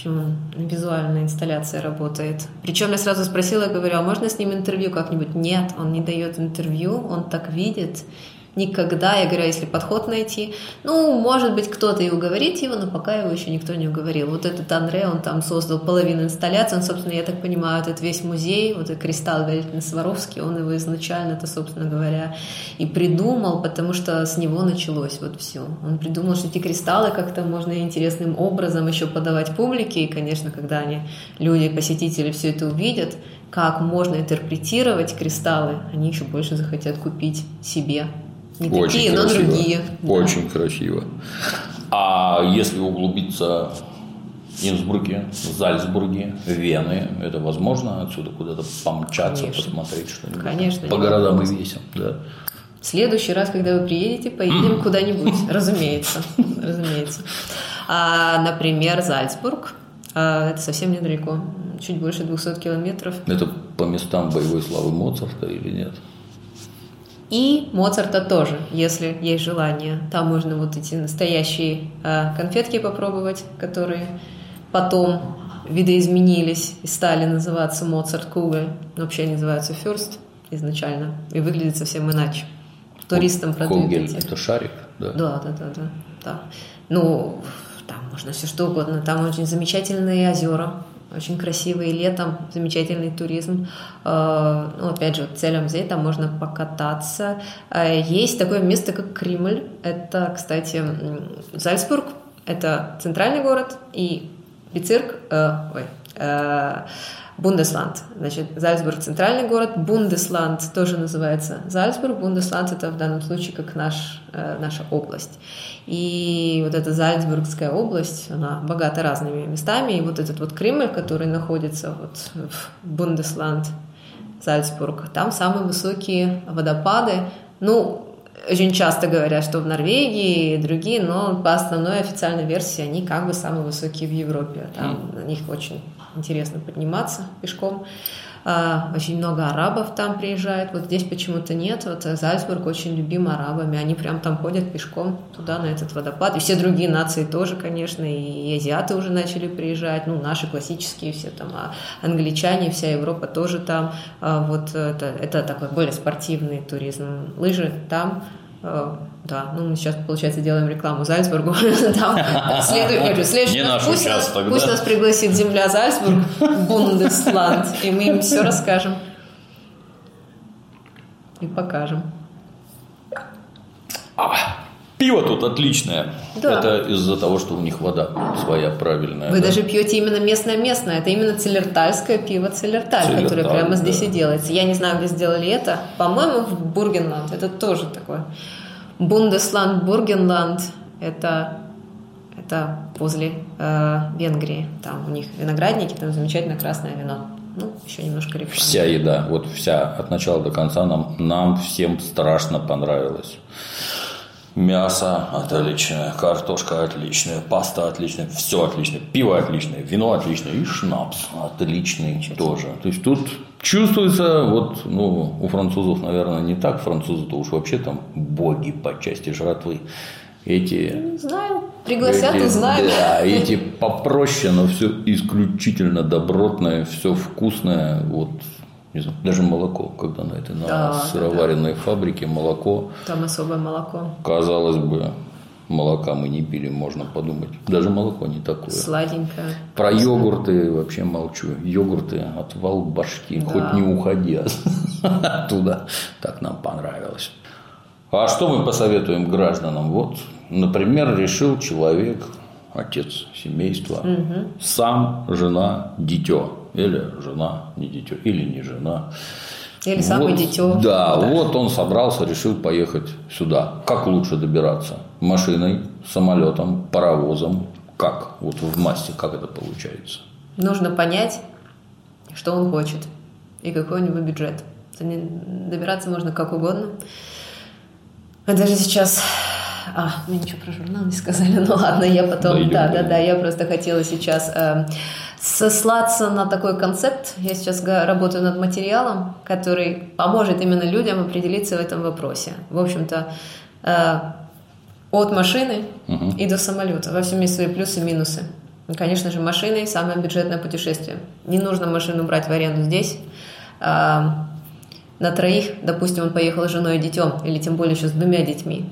Общем, визуальная инсталляция работает. Причем я сразу спросила, говорю, а можно с ним интервью как-нибудь? Нет, он не дает интервью, он так видит. Никогда, я говорю, а если подход найти, ну, может быть, кто-то и уговорит его, но пока его еще никто не уговорил. Вот этот Андре, он там создал половину инсталляции, он, собственно, я так понимаю, этот весь музей, вот этот кристалл Валентин Сваровский, он его изначально, это, собственно говоря, и придумал, потому что с него началось вот все. Он придумал, что эти кристаллы как-то можно интересным образом еще подавать публике, и, конечно, когда они, люди, посетители все это увидят, как можно интерпретировать кристаллы, они еще больше захотят купить себе. Не Очень такие, но красиво. другие. Да. Очень красиво. А если углубиться в Инсбруке, Зальцбурге, Вены, это возможно отсюда куда-то помчаться, Конечно. посмотреть что-нибудь? Конечно, По городам и весям, да. В следующий раз, когда вы приедете, поедем куда-нибудь, разумеется, разумеется. А, например, Зальцбург, а, это совсем недалеко, чуть больше 200 километров. Это по местам боевой славы Моцарта или нет? И Моцарта тоже, если есть желание. Там можно вот эти настоящие а, конфетки попробовать, которые потом видоизменились и стали называться Моцарт Кугель. Но вообще они называются Фюрст изначально и выглядят совсем иначе. Туристам продают Когель эти. – это шарик, да? Да, да, да, да, да. Ну, там можно все что угодно. Там очень замечательные озера, очень красивые летом, замечательный туризм. Э, Ну, опять же, целям музея там можно покататься. Э, Есть такое место, как Кремль. Это, кстати, Зальцбург. Это центральный город и Бицирк, э, ой, э, Бундесланд. Значит, Зальцбург – центральный город, Бундесланд тоже называется Зальцбург. Бундесланд – это в данном случае как наш, э, наша область. И вот эта Зальцбургская область, она богата разными местами. И вот этот вот Кремль, который находится вот в Бундесланд, Зальцбург, там самые высокие водопады. Ну, очень часто говорят, что в Норвегии и другие, но по основной официальной версии они как бы самые высокие в Европе. Там на них очень интересно подниматься пешком. А, Очень много арабов там приезжает. Вот здесь почему-то нет. Вот Зальцбург очень любим арабами. Они прям там ходят пешком туда, на этот водопад. И все другие нации тоже, конечно. И азиаты уже начали приезжать. Ну, наши классические все там. А англичане, вся Европа тоже там. А Вот это, это такой более спортивный туризм. Лыжи там. Э, Да, ну мы сейчас, получается, делаем рекламу Зальцбургу. Там следует, я говорю, следующий раз пусть, нас, пусть пригласит земля Зальцбург, Бундесланд, и мы им все расскажем. И покажем. Пиво тут отличное. Да. Это из-за того, что у них вода своя правильная. Вы да? даже пьете именно местное-местное. Это именно целертальское пиво Целерталь, которое Целерталь, прямо здесь да. и делается. Я не знаю, где сделали это. По-моему, в Бургенланд. Это тоже такое. Бундесланд, Бургенланд. Это, это возле э, Венгрии. Там у них виноградники, там замечательное красное вино. Ну, еще немножко рекламы. Вся еда, вот вся, от начала до конца нам, нам всем страшно понравилось. Мясо отличное, картошка отличная, паста отличная, все отлично, пиво отличное, вино отличное и шнапс отличный тоже. То есть тут чувствуется, вот, ну, у французов, наверное, не так, французы-то уж вообще там боги по части жратвы. эти... Не знаю. Пригласят, эти, узнаем. Да, эти попроще, но все исключительно добротное, все вкусное. Вот, не знаю, даже молоко, когда на этой на Да, сыроваренной фабрике молоко, Там особое молоко. казалось бы, молока мы не пили, можно подумать. Даже молоко не такое. Сладенькое. Про йогурты вообще молчу. Йогурты отвал башки, Да. хоть не уходя оттуда. Так нам понравилось. А что мы посоветуем гражданам? Вот, например, решил человек, отец семейства, сам, жена, дитё. Или жена, не дитё, или не жена. Или самое Вот, дитё. Да, вот он собрался, решил поехать сюда. Как лучше добираться? Машиной, самолетом, паровозом? Как? Вот в массе, как это получается? Нужно понять, что он хочет и какой у него бюджет. Добираться можно как угодно. А даже сейчас... А, мы ничего про журнал не сказали, ну ладно, я потом... Да, да, дойдем. да, я просто хотела сейчас э, сослаться на такой концепт. Я сейчас работаю над материалом, который поможет именно людям определиться в этом вопросе. В общем-то, э, от машины Мгм. и до самолета. Во всем есть свои плюсы и минусы. И, конечно же, машиной самое бюджетное путешествие. Не нужно машину брать в аренду здесь. А, на троих, допустим, он поехал с женой и детем, или тем более еще с двумя детьми,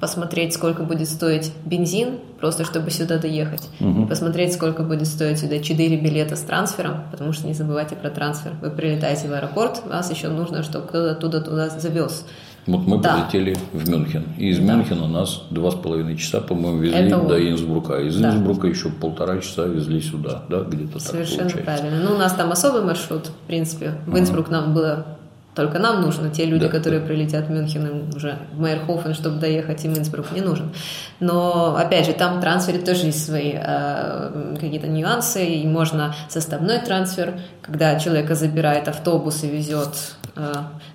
посмотреть, сколько будет стоить бензин, просто чтобы сюда доехать. И посмотреть, сколько будет стоить сюда 4 билета с трансфером, потому что не забывайте про трансфер. Вы прилетаете в аэропорт, вас еще нужно, чтобы кто-то туда-туда завез. Вот мы Да. прилетели в Мюнхен. И из Мюнхена нас два с половиной часа, по-моему, везли Это до Инсбрука. Из Да. Инсбрука еще полтора часа везли сюда. Да, где-то так Совершенно получается. правильно. Ну, у нас там особый маршрут, в принципе. В Инсбрук нам было только нам нужно. Те люди, Да, которые прилетят в Мюнхен, им уже в Мейерхофен, чтобы доехать, им Инсбрук не нужен. Но, опять же, там в трансфере тоже есть свои э, какие-то нюансы, и можно составной трансфер, когда человека забирает автобус и везет э,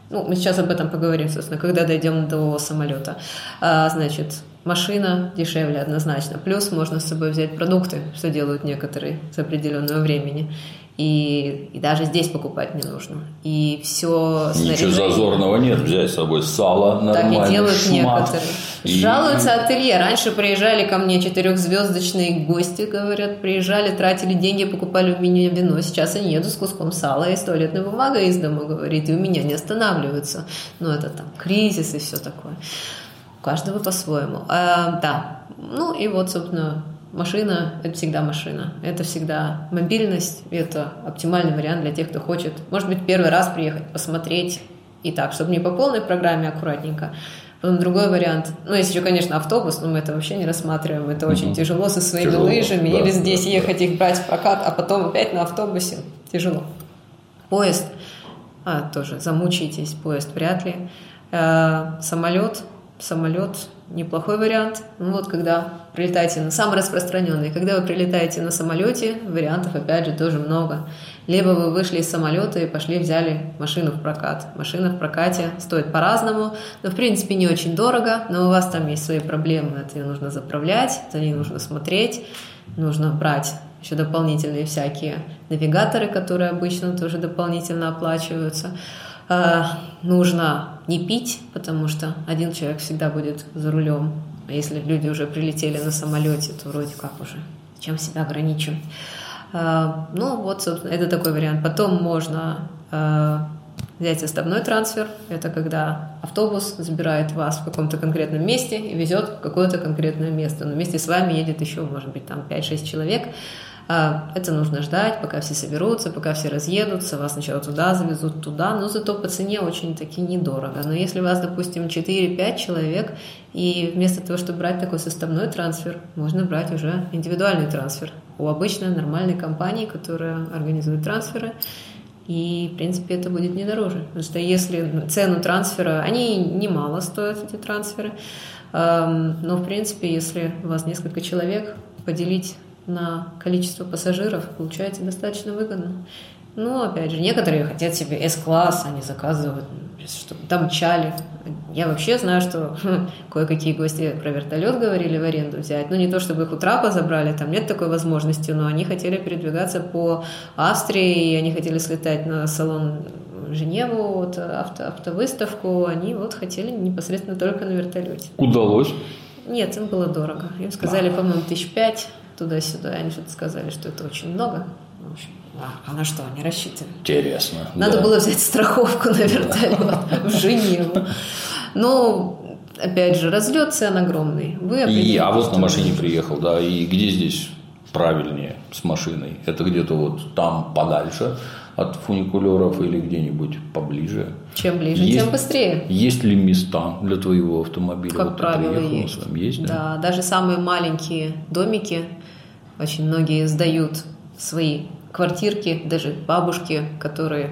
ну, мы сейчас об этом поговорим, собственно, когда дойдем до самолета. А, значит, машина дешевле однозначно. Плюс можно с собой взять продукты, что делают некоторые с определенного времени. И, и даже здесь покупать не нужно. И все Ничего зазорного нет. Взять с собой сало так нормально, и делают шмат. некоторые. И- Жалуются ателье. Раньше приезжали ко мне четырехзвездочные гости, говорят, приезжали, тратили деньги, покупали у меня вино. Сейчас они едут с куском сала и с туалетной бумагой из дома, говорит, и у меня не останавливаются. Ну, это там кризис и все такое. У каждого по-своему. А, да. Ну, и вот, собственно, машина – это всегда машина. Это всегда мобильность, это оптимальный вариант для тех, кто хочет, может быть, первый раз приехать, посмотреть, и так, чтобы не по полной программе, аккуратненько. Потом другой вариант, ну, есть еще, конечно, автобус, но мы это вообще не рассматриваем, это очень тяжело со своими Тяжело, лыжами, да, или здесь да, ехать их брать в прокат, а потом опять на автобусе, тяжело. Поезд, а, тоже замучаетесь, поезд вряд ли. Э, самолет, самолет неплохой вариант. Ну вот когда прилетаете на самый распространенный, когда вы прилетаете на самолете, вариантов опять же тоже много. Либо вы вышли из самолета и пошли взяли машину в прокат. Машина в прокате стоит по-разному, но в принципе не очень дорого, но у вас там есть свои проблемы, это нужно заправлять, за ней нужно смотреть, нужно брать еще дополнительные всякие навигаторы, которые обычно тоже дополнительно оплачиваются. Э, нужно не пить, потому что один человек всегда будет за рулем. А если люди уже прилетели на самолете, то вроде как уже чем себя ограничивать. Э, ну, вот, собственно, это такой вариант. Потом можно э, взять составной трансфер. Это когда автобус забирает вас в каком-то конкретном месте и везет в какое-то конкретное место. Но вместе с вами едет еще, может быть, там 5-6 человек. А, Это нужно ждать, пока все соберутся, пока все разъедутся, вас сначала туда завезут, туда, но зато по цене очень-таки недорого. Но если вас, допустим, 4-5 человек, и вместо того, чтобы брать такой составной трансфер, можно брать уже индивидуальный трансфер у обычной нормальной компании, которая организует трансферы, и, в принципе, это будет не дороже. Потому что если цену трансфера, они немало стоят, эти трансферы, но, в принципе, если у вас несколько человек, поделить на количество пассажиров получается достаточно выгодно. Ну, опять же, некоторые хотят себе S-класс, они заказывают, чтобы там чали. Я вообще знаю, что кое-какие гости про вертолет говорили в аренду взять. Ну, не то, чтобы их у трапа забрали, там нет такой возможности, но они хотели передвигаться по Австрии, и они хотели слетать на салон Женеву, вот, авто, автовыставку, они вот хотели непосредственно только на вертолете. Удалось. Нет, им было дорого. Им сказали, по-моему, тысяч пять туда-сюда. Они что-то сказали, что это очень много. В общем, а, а на что они рассчитывали? Интересно. Надо да. было взять страховку на вертолет в Женеву. Ну, опять же, разлет цен огромный. Вы И, а вот на машине приехал, да, и где здесь правильнее с машиной? Это где-то вот там подальше от фуникулеров или где-нибудь поближе? Чем ближе, Есть- тем быстрее. Есть ли места для твоего автомобиля? Как Вот правило, есть. есть, да? Да, даже самые маленькие домики, очень многие сдают свои квартирки, даже бабушки, которые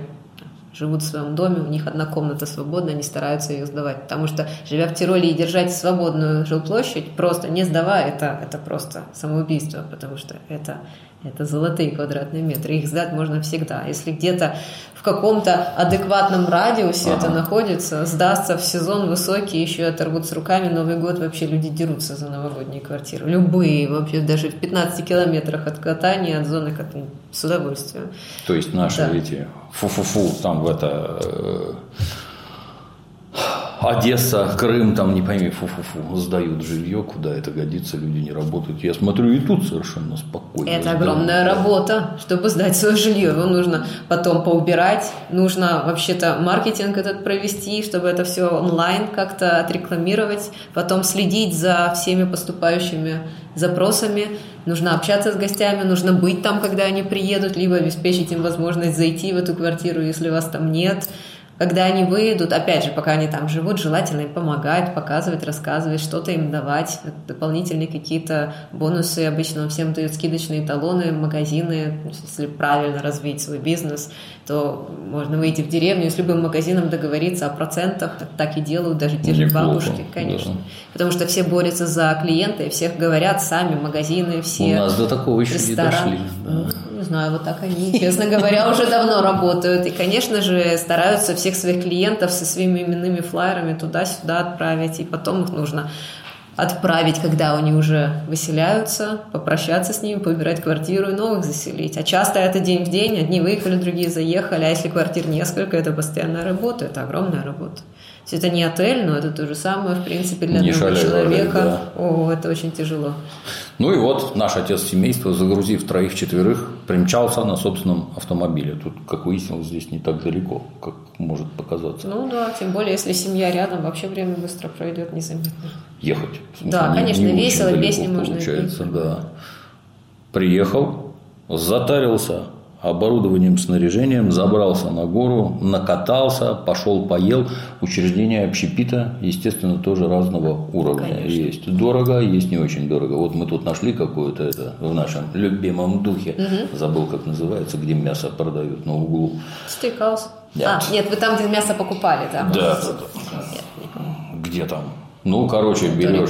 живут в своем доме, у них одна комната свободна, они стараются ее сдавать. Потому что, живя в Тироле и держать свободную жилплощадь, просто не сдавая, это, это просто самоубийство, потому что это, это золотые квадратные метры. Их сдать можно всегда. Если где-то в каком-то адекватном радиусе это Ага. находится, сдастся в сезон высокий, еще оторвут с руками, Новый год вообще люди дерутся за новогодние квартиры. Любые, вообще даже в 15 километрах от катания, от зоны катания, с удовольствием. То есть наши Да. эти фу-фу-фу, там в это э, Одесса, Крым, там не пойми, фу-фу-фу, сдают жилье, куда это годится, люди не работают. Я смотрю, и тут совершенно спокойно. Это огромная работа, чтобы сдать свое жилье. Его нужно потом поубирать, нужно вообще-то маркетинг этот провести, чтобы это все онлайн как-то отрекламировать, потом следить за всеми поступающими запросами. Нужно общаться с гостями, нужно быть там, когда они приедут, либо обеспечить им возможность зайти в эту квартиру, если вас там нет. Когда они выйдут, опять же, пока они там живут, желательно им помогать, показывать, рассказывать, что-то им давать, дополнительные какие-то бонусы. Обычно всем дают скидочные талоны, магазины. Если правильно развить свой бизнес, то можно выйти в деревню и с любым магазином договориться о процентах. Так, и делают даже те же бабушки, конечно. да. Потому что все борются за клиента, и всех говорят сами, магазины, все. У нас до такого еще не ресторан. дошли. да. Не знаю, вот так они, честно говоря, уже давно работают. И, конечно же, стараются всех своих клиентов со своими именными флайерами туда-сюда отправить. И потом их нужно отправить, когда они уже выселяются, попрощаться с ними, поубирать квартиру и новых заселить. А часто это день в день, одни выехали, другие заехали, а если квартир несколько, это постоянная работа, это огромная работа. Есть это не отель, но это то же самое, в принципе, для Не одного человека. да. О, это очень тяжело. Ну и вот наш отец семейства, загрузив троих-четверых, примчался на собственном автомобиле. Тут, как выяснилось, здесь не так далеко, как может показаться. Ну да, тем более, если семья рядом, вообще время быстро пройдет незаметно. Ехать. Смысле, Да, не- конечно, не весело, далеко песни можно Получается, петь. да. Приехал, затарился оборудованием, снаряжением, забрался на гору, накатался, пошел, поел. Учреждения общепита, естественно, тоже разного уровня Конечно. есть. Дорого, есть не очень дорого. Вот мы тут нашли какое-то это в нашем любимом духе. Забыл, как называется, где мясо продают на углу. Стейкаус. Да. А, нет, вы там, где мясо покупали, да? Да. Где там? Ну, короче, берешь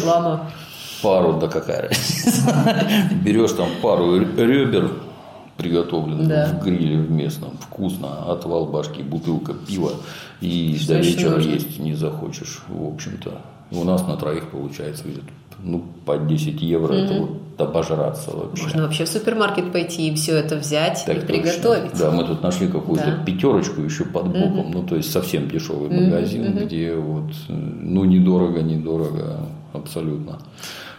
пару, да какая разница. Берешь там пару ребер приготовленных Да. в гриле в местном, вкусно, отвал башки, бутылка пива, и Что до вечера нужно? есть не захочешь, в общем-то. У нас на троих получается где-то ну, по 10 евро, это вот обожраться вообще. Можно вообще в супермаркет пойти и все это взять Так и точно. приготовить. Да, мы тут нашли какую-то Да. пятерочку еще под боком, ну то есть совсем дешевый магазин, где вот ну недорого, недорого абсолютно.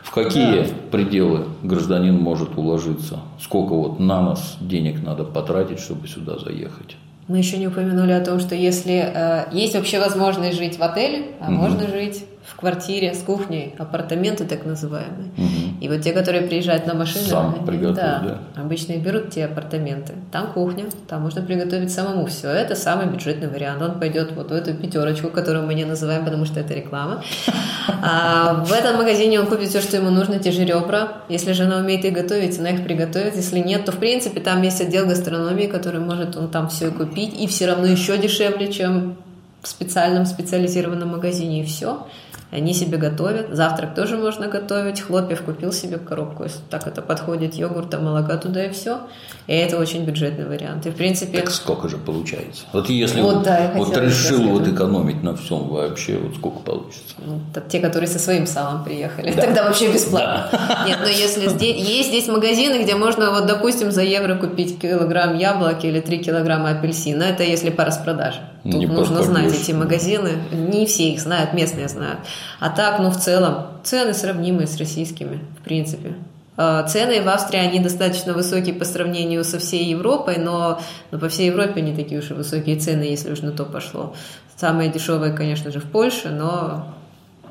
В какие пределы гражданин может уложиться? Сколько вот на нас денег надо потратить, чтобы сюда заехать? Мы еще не упомянули о том, что если э, есть вообще возможность жить в отеле, а можно жить в квартире с кухней, апартаменты так называемые. И вот те, которые приезжают на машине, Сам они, приготовь, да, обычно и берут те апартаменты. Там кухня, там можно приготовить самому все. Это самый бюджетный вариант. Он пойдет вот в эту пятерочку, которую мы не называем, потому что это реклама. А в этом магазине он купит все, что ему нужно, те же ребра. Если жена умеет их готовить, она их приготовит. Если нет, то в принципе там есть отдел гастрономии, который может он там все купить. И все равно еще дешевле, чем в специальном специализированном магазине. И все. Они себе готовят. Завтрак тоже можно готовить. Хлопьев купил себе коробку. Если так это подходит, йогурта, молока туда и все. И это очень бюджетный вариант. И в принципе... Так сколько же получается? Вот если Вот вот, да, вот хотела решил сказать, вот да. экономить на всем вообще, вот сколько получится? Ну, те, которые со своим салом приехали. Тогда вообще бесплатно. Нет, но если здесь, есть здесь магазины, где можно, вот, допустим, за евро купить килограмм яблок или 3 килограмма апельсина. Это если по распродаже. Тут Не нужно знать эти магазины. Не все их знают, местные знают. А так, ну, в целом, цены сравнимые с российскими, в принципе. А, Цены в Австрии, они достаточно высокие по сравнению со всей Европой, но, но по всей Европе не такие уж и высокие цены, если уж на то пошло. Самые дешевые, конечно же, в Польше, но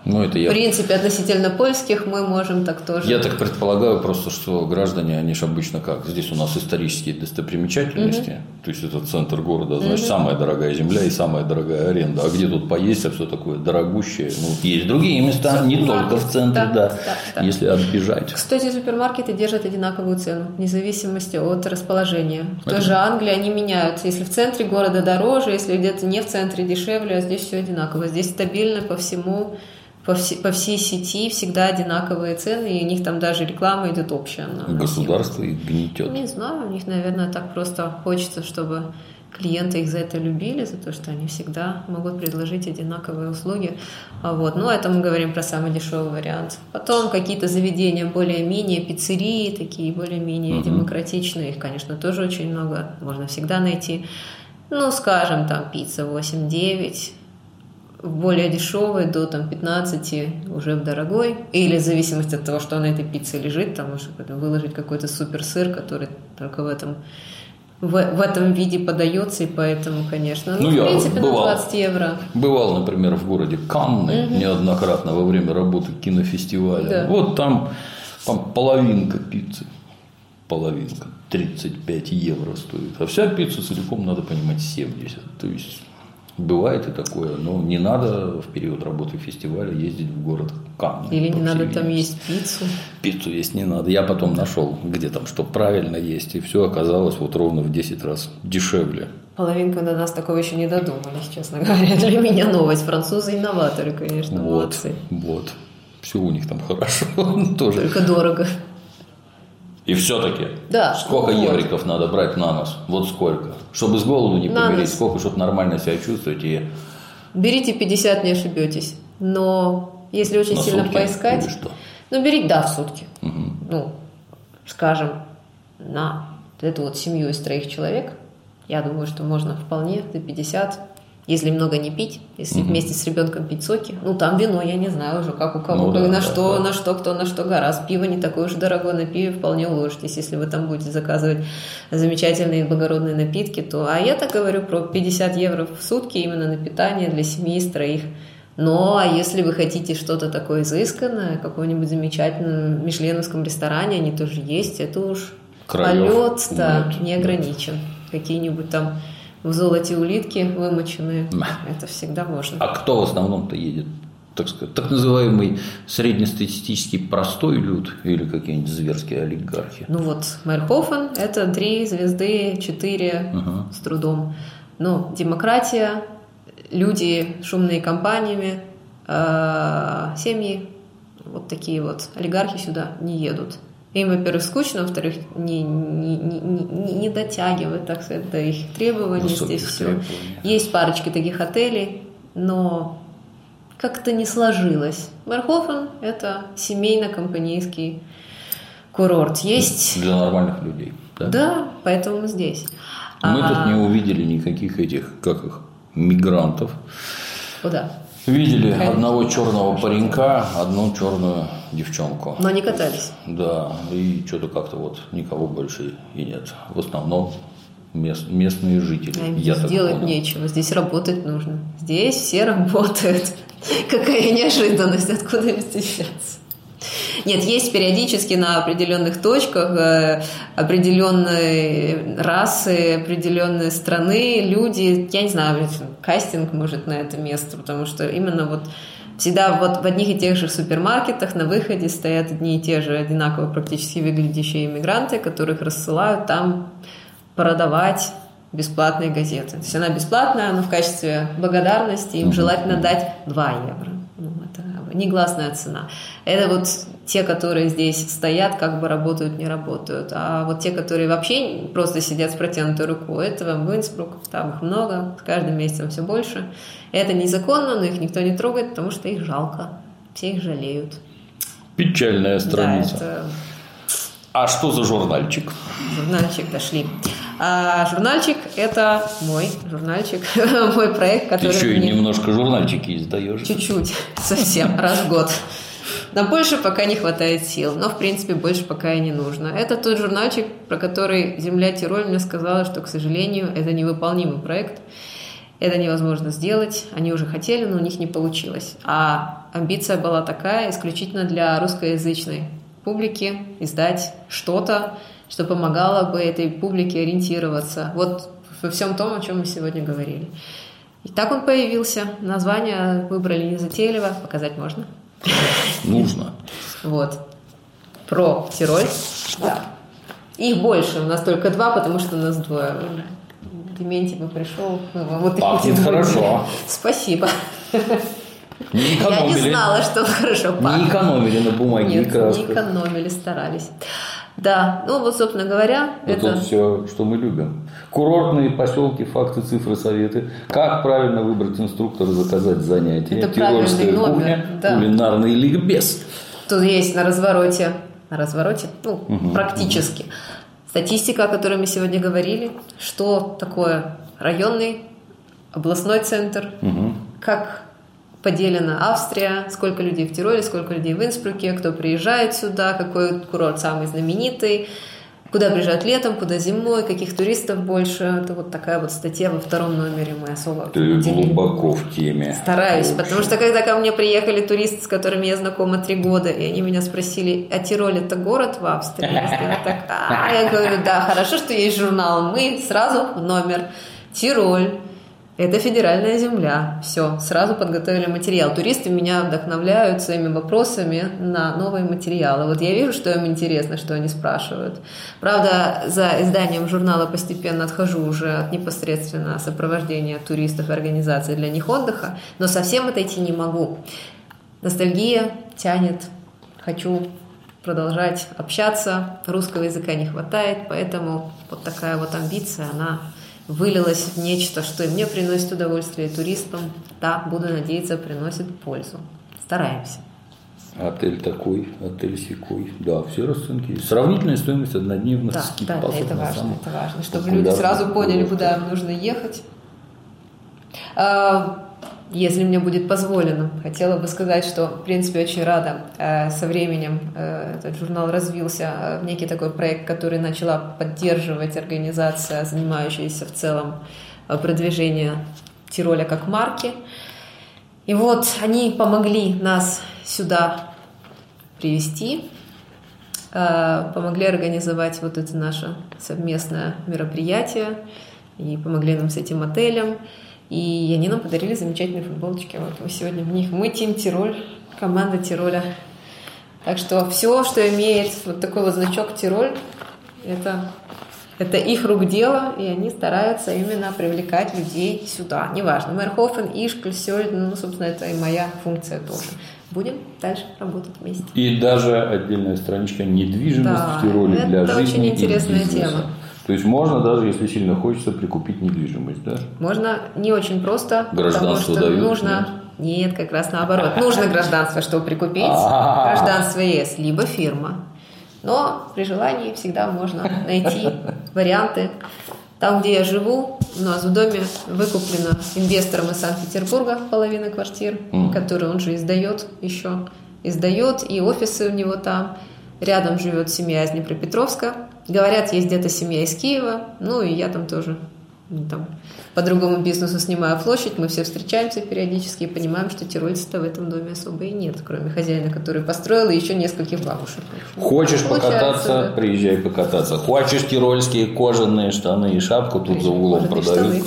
Ну, это в я принципе относительно польских мы можем так тоже. Я так предполагаю просто, что граждане, они же обычно как? Здесь у нас исторические достопримечательности, то есть это центр города, значит, самая дорогая земля и самая дорогая аренда. А где тут поесть, а все такое дорогущее? Ну, есть другие места, не только в центре, Да, да, да, да. если отбежать. Кстати, супермаркеты держат одинаковую цену, вне зависимости от расположения. В той Это- же Англии они меняются. Если в центре города дороже, если где-то не в центре дешевле, а здесь все одинаково. Здесь стабильно по всему, по, все- по всей сети всегда одинаковые цены, и у них там даже реклама идет общая. на- Государство их гнетет. не знаю, у них, наверное, так просто хочется, чтобы клиенты их за это любили, за то, что они всегда могут предложить одинаковые услуги. А Вот. Ну, это мы говорим про самый дешевый вариант. Потом какие-то заведения более-менее, пиццерии такие более-менее демократичные, их, конечно, тоже очень много, можно всегда найти. Ну, скажем, там пицца 8-9, в более дешевой до там, 15 уже в дорогой. Или в зависимости от того, что на этой пицце лежит, там потом выложить какой-то супер сыр, который только в этом в, в этом виде подается, и поэтому, конечно, ну, Ну, я в принципе, бывал. на 20 евро. Бывал, например, в городе Канны неоднократно во время работы кинофестиваля. Да. Вот там, там половинка пиццы. Половинка. 35 евро стоит. А вся пицца целиком, надо понимать, 70. То есть бывает и такое. Но не надо в период работы фестиваля ездить в город Канны. Или не надо там есть пиццу. Пиццу есть не надо. Я потом нашел, где там что правильно есть. И все оказалось вот ровно в 10 раз дешевле. Половинку до нас такого еще не додумались, честно говоря. Для меня новость. Французы инноваторы, конечно, Вот, молодцы. вот. Все у них там хорошо тоже. Только дорого. И все-таки, Да, сколько вот. евриков надо брать на нос? Вот сколько? Чтобы с голоду не На помереть, нос. сколько, чтобы нормально себя чувствовать и Берите 50, не ошибетесь. Но если очень на сильно сутки поискать... что? Ну, берите, да, в сутки. Мгм. Ну, скажем, на эту вот семью из троих человек, я думаю, что можно вполне за 50, если много не пить, если вместе с ребенком пить соки. Ну, там вино, я не знаю уже, как у кого, Ну да, на да, что, да. на что, кто на что гораздо. Пиво не такое уж дорогое, на пиве вполне уложитесь. Если вы там будете заказывать замечательные благородные напитки, то... А я так говорю про 50 евро в сутки именно на питание для семьи из троих. Но а если вы хотите что-то такое изысканное, в каком-нибудь замечательном мишленовском ресторане, они тоже есть, это уж Краев полет да, нет, не ограничен. Какие-нибудь там в золоте улитки вымоченные, это всегда можно. А кто в основном-то едет? Так сказать, так называемый среднестатистический простой люд или какие-нибудь зверские олигархи? Ну вот, Майрхофен – это три звезды, четыре Ага. с трудом. Но демократия, люди шумные компаниями, э, семьи, вот такие вот олигархи сюда не едут. Им, во-первых, скучно, во-вторых, не, не, не, не- дотягивает, так сказать, до их требований. Высоких Здесь все. требований. Есть парочки таких отелей, но как-то не сложилось. Мерхофен – это семейно-компанейский курорт. Есть Для нормальных людей. Да? да, поэтому мы здесь. Мы А, тут не увидели никаких этих, как их, мигрантов. Куда? Видели Конечно. одного черного паренька, одну черную девчонку. Но не катались. Да, и что-то как-то вот никого больше и нет. В основном мест- местные жители. А им я здесь так делать понял. нечего. Здесь работать нужно. Здесь все работают. Какая неожиданность, откуда им здесь взяться? Нет, есть периодически на определенных точках э, определенные расы, определенные страны, люди, я не знаю, кастинг может на это место, потому что именно вот всегда вот в одних и тех же супермаркетах на выходе стоят одни и те же одинаково практически выглядящие иммигранты, которых рассылают там продавать бесплатные газеты. То есть она бесплатная, но в качестве благодарности им желательно дать 2 евро. Ну, это негласная цена. Это вот те, которые здесь стоят, как бы работают, не работают. А вот те, которые вообще просто сидят с протянутой рукой, это вам Винсбрук, там их много, с каждым месяцем все больше. Это незаконно, но их никто не трогает, потому что их жалко. Все их жалеют. Печальная страница. Да, это А что за журнальчик? журнальчик дошли. А журнальчик – это мой журнальчик, мой проект, который... Ты еще и немножко журнальчики издаешь. Чуть-чуть, совсем, раз в год. На больше пока не хватает сил, но, в принципе, больше пока и не нужно. Это тот журнальчик, про который земля Тироль мне сказала, что, к сожалению, это невыполнимый проект. Это невозможно сделать. Они уже хотели, но у них не получилось. А амбиция была такая, исключительно для русскоязычной публики, издать что-то, что помогало бы этой публике ориентироваться. Вот во всем том, о чем мы сегодня говорили. И так он появился. Название выбрали незатейливо. Показать можно? Нужно. Вот. Про Тироль. Да. Их больше, у нас только два, потому что у нас двое. Дементий бы пришел. Вот Пахнет хорошо. Спасибо. Не экономили. Я не знала, что он хорошо пахнет. Не экономили на бумаге Нет, не экономили, старались. Да, ну вот, собственно говоря, это... это все, что мы любим. Курортные поселки, факты, цифры, советы. Как правильно выбрать инструктора, заказать занятия. Это Тирольская кухня, да. кулинарный ликбез. Тут есть на развороте, на развороте, ну, угу, практически. Угу. Статистика, о которой мы сегодня говорили, что такое районный, областной центр, угу. как поделена Австрия, сколько людей в Тироле, сколько людей в Инспруке, кто приезжает сюда, какой курорт самый знаменитый, куда приезжают летом, куда зимой, каких туристов больше. Это вот такая вот статья во втором номере мы особо Ты глубоко в теме. Стараюсь, потому что когда ко мне приехали туристы, с которыми я знакома три года, и они меня спросили, а Тироль это город в Австрии? Я так, а, я говорю, да, хорошо, что есть журнал. Мы сразу в номер. Тироль, это федеральная земля. Все, сразу подготовили материал. Туристы меня вдохновляют своими вопросами на новые материалы. Вот я вижу, что им интересно, что они спрашивают. Правда, за изданием журнала постепенно отхожу уже от непосредственно сопровождения туристов и организаций для них отдыха, но совсем отойти не могу. Ностальгия тянет. Хочу продолжать общаться. Русского языка не хватает, поэтому вот такая вот амбиция, она вылилось в нечто, что и мне приносит удовольствие, и туристам, да, буду надеяться, приносит пользу. Стараемся. Отель такой, отель секой. Да, все расценки. Сравнительная стоимость однодневных да, скид да, да, это важно, это важно, чтобы люди сразу поняли, куда им нужно ехать. А, если мне будет позволено. Хотела бы сказать, что, в принципе, очень рада. Э, со временем э, этот журнал развился э, в некий такой проект, который начала поддерживать организация, занимающаяся в целом продвижением Тироля как марки. И вот они помогли нас сюда привести, помогли организовать вот это наше совместное мероприятие и помогли нам с этим отелем. И они нам подарили замечательные футболочки. Вот мы сегодня в них. Мы Тим Тироль, команда Тироля. Так что все, что имеет вот такой вот значок Тироль, это, это их рук дело, и они стараются именно привлекать людей сюда. Неважно, Мерхофен, Ишкль, Сёльден, ну, собственно, это и моя функция тоже. Будем дальше работать вместе. И даже отдельная страничка недвижимость да, в Тироле для жизни. Это очень интересная тема. То есть можно даже, если сильно хочется, прикупить недвижимость, да? Можно не очень просто, Гражданство потому что дают, нужно... Нет, как раз наоборот. Нужно гражданство, чтобы прикупить. Гражданство ЕС, либо фирма. Но при желании всегда можно найти варианты. Там, где я живу, у нас в доме выкуплено инвестором из Санкт-Петербурга половина квартир, mm. которые он же издает еще. Издает, и офисы у него там. Рядом живет семья из Днепропетровска, Говорят, есть где-то семья из Киева, ну и я там тоже ну, там, по другому бизнесу снимаю площадь, мы все встречаемся периодически и понимаем, что тирольца-то в этом доме особо и нет, кроме хозяина, который построил, и еще нескольких бабушек. Хочешь покататься, да. приезжай покататься. Хочешь тирольские кожаные штаны и шапку, тут за углом продают. Штаны.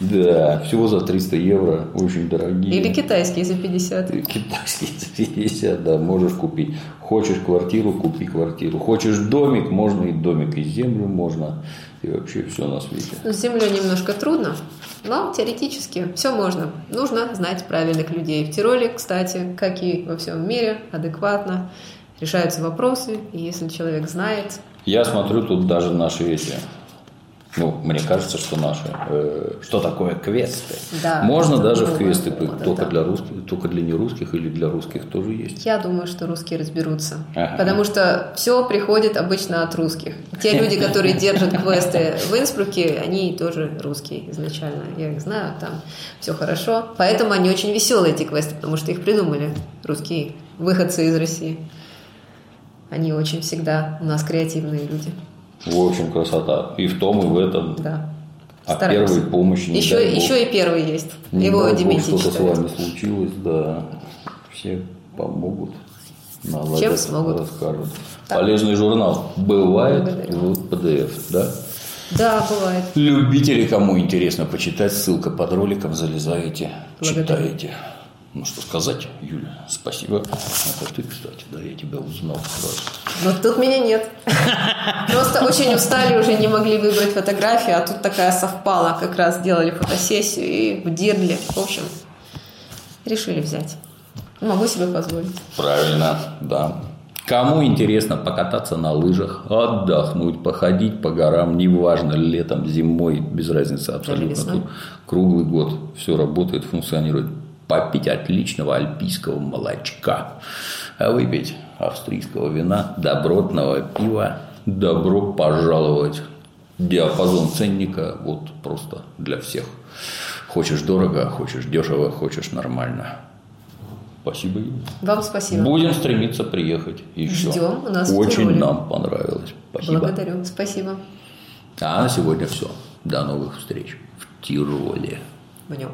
Да, всего за 300 евро, очень дорогие. Или китайские за 50. Китайские за 50, да, можешь купить. Хочешь квартиру, купи квартиру. Хочешь домик, можно и домик, и землю можно и вообще все на свете. С землей немножко трудно, но теоретически все можно. Нужно знать правильных людей. В Тироле, кстати, как и во всем мире, адекватно решаются вопросы, и если человек знает... Я смотрю тут даже наши эти Ну, мне кажется, что наши. Э, что такое квесты? Да, Можно даже в квесты мода, только да. для русских, только для нерусских или для русских тоже есть. Я думаю, что русские разберутся. Ага. Потому что все приходит обычно от русских. Те люди, которые держат квесты в Инсбруке, они тоже русские изначально. Я их знаю, там все хорошо. Поэтому они очень веселые, эти квесты, потому что их придумали русские выходцы из России. Они очень всегда у нас креативные люди. В общем, красота. И в том, и в этом. Да. А Стараемся. первой помощи не Еще, дай бог. еще и первый есть. Не Его Дементий что-то с вами случилось, да. Все помогут. наладят, Чем смогут. Расскажут. Так. Полезный журнал. Бывает Благодарю. в PDF, да? Да, бывает. Любители, кому интересно почитать, ссылка под роликом, залезаете, Благодарю. читаете. Ну что сказать, Юля, спасибо. Это ты, кстати, да, я тебя узнал сразу. Но тут меня нет. Просто очень устали, уже не могли выбрать фотографию, а тут такая совпала. Как раз делали фотосессию и в Дирдле. В общем, решили взять. Могу себе позволить. Правильно, да. Кому интересно покататься на лыжах, отдохнуть, походить по горам, неважно, летом, зимой, без разницы абсолютно. круглый год все работает, функционирует. Попить отличного альпийского молочка, а выпить австрийского вина, добротного пива, добро пожаловать. Диапазон ценника вот просто для всех. Хочешь дорого, хочешь дешево, хочешь нормально. Спасибо, Юля. Вам спасибо. Будем стремиться приехать еще. Ждем, у нас Очень нам понравилось. Спасибо. Благодарю. Спасибо. А на сегодня все. До новых встреч в Тироле. В нем.